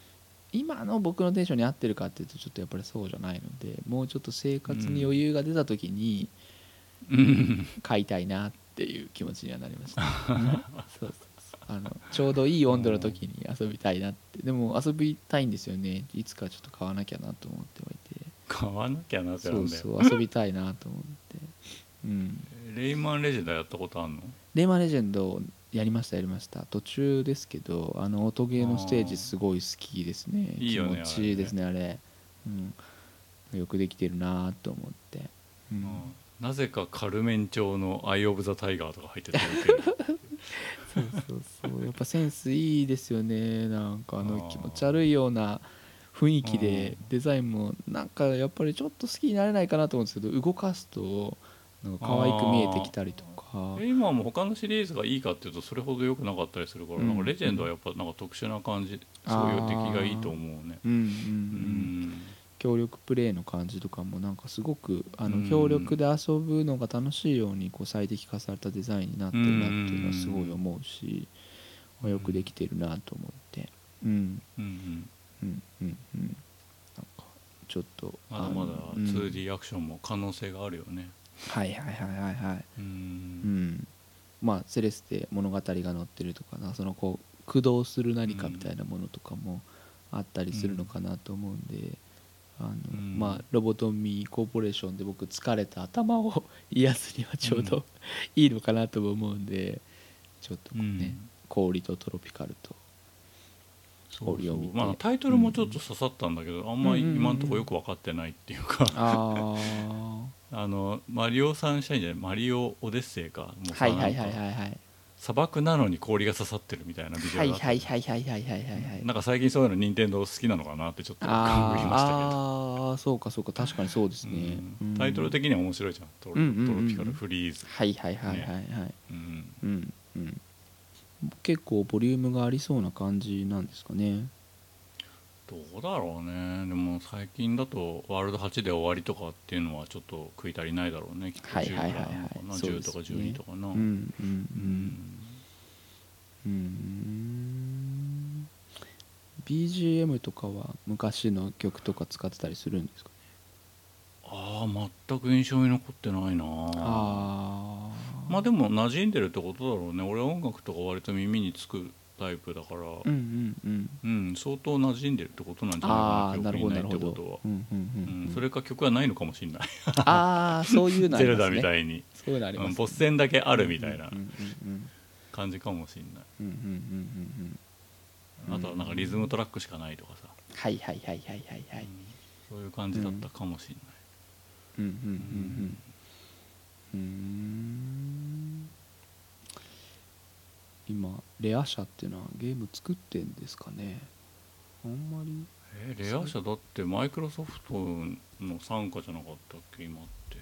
今の僕のテンションに合ってるかっていうとちょっとやっぱりそうじゃないのでもうちょっと生活に余裕が出た時にうん。買いたいなっていう気持ちにはなりました。そうそうあのちょうどいい温度の時に遊びたいなって。でも遊びたいんですよね。いつかちょっと買わなきゃなと思ってはいて。買わなきゃなってなそうんだよ。そう遊びたいなと思って。うんレイマンレジェンドやったことあんの？レイマンレジェンドやりましたやりました。途中ですけどあの音ゲーのステージすごい好きですね。いいよね気持ちいいですねあれうん、よくできてるなと思って、うん。うんなぜかカルメン調の「アイ・オブ・ザ・タイガー」とか入ってた そうそうそう。やっぱセンスいいですよね。なんかあの気持ち悪いような雰囲気でうんデザインもなんかやっぱりちょっと好きになれないかなと思うんですけど動かすとなんか可愛く見えてきたりとか。え今も他のシリーズがいいかっていうとそれほど良くなかったりするから、うんなんかレジェンドはやっぱなんか特殊な感じそういう出来がいいと思うね。うんうんううん。ん。協力プレイの感じとかもなんかすごくあうん。の協力で遊ぶのが楽しいようにこう最適化されたデザインになってるなっていうのはすごい思うし、まあよくできてるなと思って。うん。うんうん。うんうんうん。なんかちょっとまだまだあのうん。2D アクションも可能性があるよねはいはいはいはいはい、ううん。ん、まあセレステ物語が載ってるとかな。そのこう駆動する何かみたいなものとかもあったりするのかなと思うんで、あのうん。まあロボトミーコーポレーションで僕疲れた頭を癒すにはちょううどいいのかなとも思うんで。ちょっとね、うん。氷とトロピカルと。そうまあタイトルもちょっと刺さったんだけど、あんまり今のところよく分かってないっていうか、あ あのマリオサンシャインじゃない？マリオオデッセイか。もう、はいはいはいはいはい。砂漠なのに氷が刺さってるみたいなビジュアはルいがはいはいはいはいはいはいはい。なんか最近そういうの任天堂好きなのかなってちょっと感ぐましたけど。ああそうかそうか確かにそうですね、うん。タイトル的には面白いじゃん「トロ,、ピカルフリーズ。はいはいはいはいはい、」うんうんうん。結構ボリュームがありそうな感じなんですかね。どうだろうね。でも最近だとワールド8で終わりとかっていうのはちょっと食い足りないだろうね。きっと10ぐらいなのかな、10とか12とかな。うんうんうんうん。BGM とかは昔の曲とか使ってたりするんですかね？ああ全く印象に残ってないな。あまあでも馴染んでるってことだろうね。俺は音楽とか割と耳につくタイプだから、うんうんうん。うん、相当馴染んでるってことなんじゃないかな曲にないってことは。それか曲はないのかもしれない。ああそういうのあります、ね、ゼルダみたいに。そういうのあります、ね、ボス戦だけあるみたいな感じかもしれない。あとはなんかリズムトラックしかないとかさ。はいはいはいはいはいはい、そういう感じだったかもしれない。うんうんうんうん。うん今レア社っていうのはゲーム作ってんですかね？あんまり。えレア社だってマイクロソフトの傘下じゃなかったっけ？今って。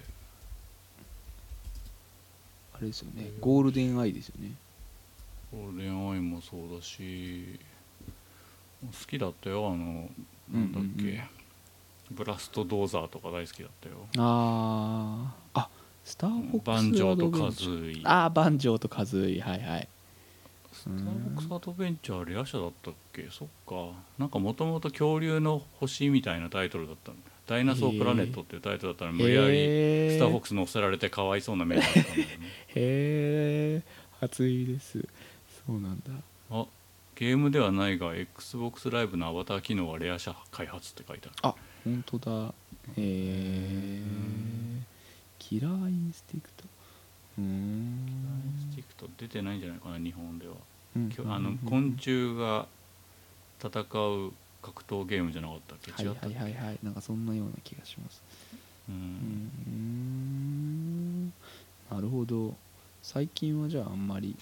あれですよね。ゴールデンアイですよね。ゴールデンアイもそうだし好きだったよ。あのなんだっけ、うんうんうん。ブラストドーザーとか大好きだったよ。ああスターフォックスバンジョーとカズイ。ああバンジョーとカズイ。はいはいスターフォックスアドベンチャーレア社だったっけ？そっか。なんかもともと恐竜の星みたいなタイトルだったダイナソープラネットっていうタイトルだったの。に無理やりスターフォックス乗せられてかわいそうな目だったんだよねへえ初いです。そうなんだ。あゲームではないが XBOX ライブのアバター機能はレア社開発って書いてある。あ本当だ。へえキラーインスティクトスティクト出てないんじゃないかな日本では、あの昆虫が戦う格闘ゲームじゃなかったっけ？違ったはいはいはい。はいなんかそんなような気がします。うん。なるほど。最近はじゃああんまり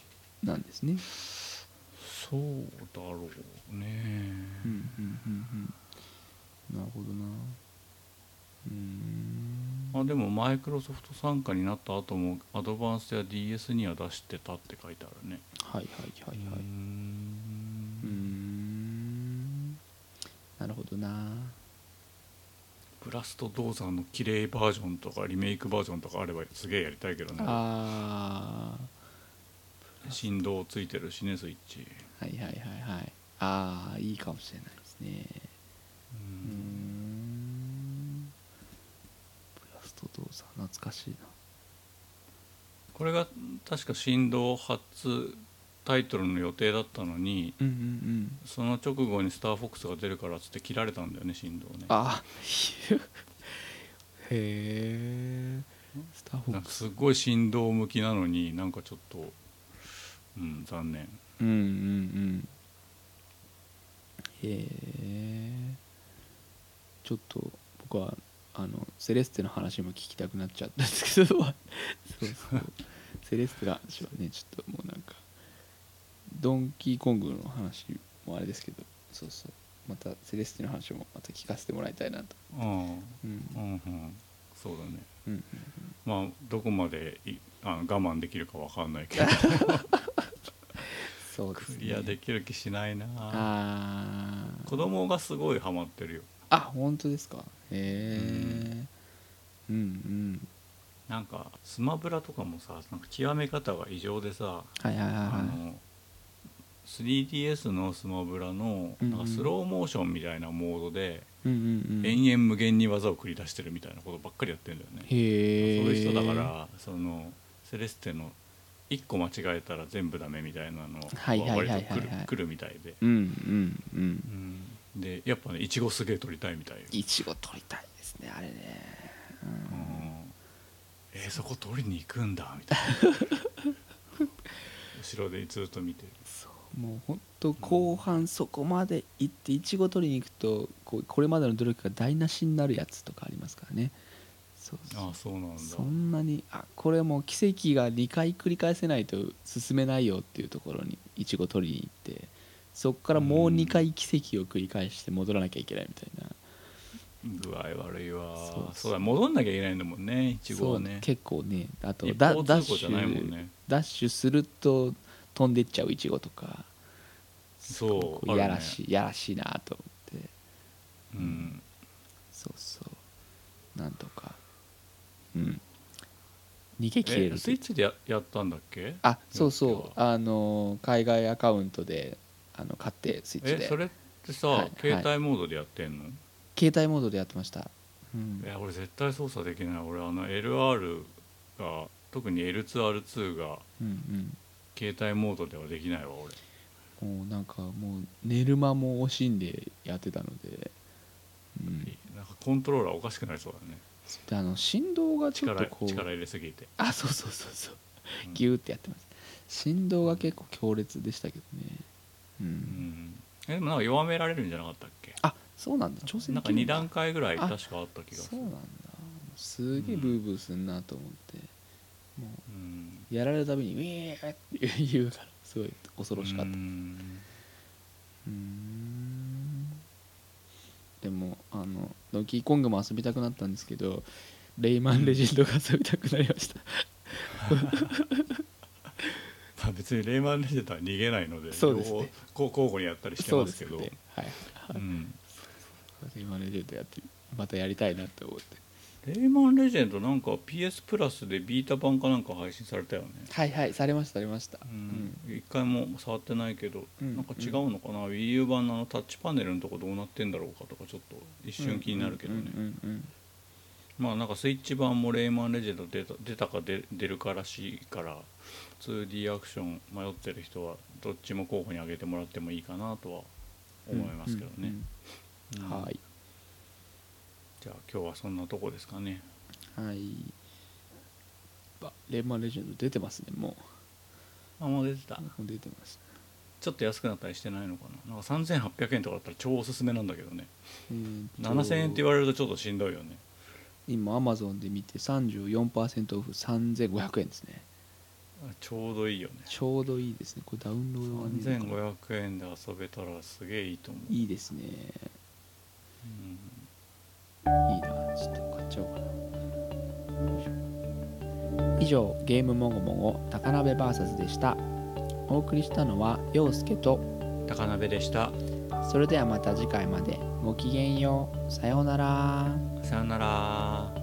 なんですね。そうだろうね。うんうんうんうん。なるほどな。うんあでもマイクロソフト参加になった後もアドバンスや DS には出してたって書いてあるね。はいはいはいはい。うん。なるほどな。ブラストドーザーの綺麗バージョンとかリメイクバージョンとかあればすげえやりたいけどねああ振動ついてるしねスイッチ。はいはいはいはい。ああいいかもしれないですねうんブラスト動作懐かしいな。これが確か振動初タイトルの予定だったのに、うんうんうん、その直後に「スターフォックス」が出るからっつって切られたんだよね振動ね。あ へえスターフォックス。すごい振動向きなのになんかちょっとうん残念。うんうんうん。へえちょっと僕はあのセレステの話も聞きたくなっちゃったんですけど。そうそうセレステの話はねちょっともうなんかドンキーコングの話もあれですけど。そうそう。またセレステの話もまた聞かせてもらいたいなと。うん、うんうん、そうだね、うんうんうん、まあどこまであの我慢できるかわかんないけど。そうです、ね、クリアできる気しないな。あ子供がすごいハマってるよ。あ本当ですか？へえ、うん、うんうん。なんかスマブラとかもさなんか極め方が異常でさ、はいはいはい、あの 3DS のスマブラのなんかスローモーションみたいなモードで、延々無限に技を繰り出してるみたいなことばっかりやってるんだよね。へそういう人だからそのセレステの1個間違えたら全部ダメみたいなのは割とくるみたいで。うんうんうん、うんでやっぱねいちごすげえ取りたいみたいいちご取りたいですねあれね。うん、えー、そこ取りに行くんだみたいな。後ろでずっと見てる。そう。もうほんと後半そこまで行っていちご取りに行くとこうこれまでの努力が台無しになるやつとかありますからね。そうあそうなんだ。そんなにあこれもう奇跡が2回繰り返せないと進めないよっていうところにいちご取りに行ってそこからもう2回奇跡を繰り返して戻らなきゃいけないみたいな、具合悪いわ。そうだ戻んなきゃいけないんだもんねいちごはね。結構ねあとダダッシュ、ね、ダッシュすると飛んでっちゃういちごとかそうやらしい、ね、やらしいなと思って。うん。そうそう。なんとか。うん。逃げ切れえる。スイッチでややったんだっけ？あそうそう。あの海外アカウントであの買ってスイッチで。えそれってさ、はい携帯モードでやってんの、携帯モードでやってました、うん。いや俺絶対操作できない。俺あの LR が特に L2R2 がうん携帯モードではできないわ俺。うん、もうなんかもう寝る間も惜しんでやってたので,、うん、でなんかコントローラーおかしくなりそうだね。あの振動がちょっと力こう。力入れすぎて、あそうそうそうそう。うん。ギューってやってます。振動が結構強烈でしたけどねうん、うんえでもなんか弱められるんじゃなかったっけ？あそうなんだ。調整なんか2できるんだ。段階ぐらいあ確かあった気がする。そうなんだ。すげえブーブーすんなと思って、もうん。うやられるたびにウィーって言うからすごい恐ろしかった。うん。でもあのドンキーコングも遊びたくなったんですけどレイマンレジェンドが遊びたくなりました、まあ別にレイマンレジェンドは逃げないのでそうですね。交互にやったりしてますけど。ね。はい。はい、うん。レイマンレジェンドやってまたやりたいなって思って。レイマンレジェンドなんか PS プラスでビータ版かなんか配信されたよね。はいはいされましたされました、うん。一回も触ってないけど、うん。なんか違うのかな、WiiU 版のあのタッチパネルのとこどうなってんだろうかとかちょっと一瞬気になるけどね、うんうんうん。まあなんかスイッチ版もレイマンレジェンド出た出たか出出るからしいから 2D アクション迷ってる人はどっちも候補に挙げてもらってもいいかなとは思いますけどね、うんうんはい。じゃあ今日はそんなとこですかね。はい。あレイマンレジェンド出てますねもあもう出てた。うもう出てますちょっと安くなったりしてないのかな。なんか3800円とかだったら超おすすめなんだけどね。えーと。7000円って言われるとちょっとしんどいよね。今アマゾンで見て34%オフ3500円ですね。あちょうどいいよね。ちょうどいいですね。これダウンロードはね3500円で遊べたらすげえいいと思う、いいですね。うん。いいな。ちょっと買っちゃおうかな。以上ゲームもごもご高鍋 VS でした。お送りしたのは陽介と。高鍋でした。それではまた次回まで。ごきげんよう。さようなら。さよなら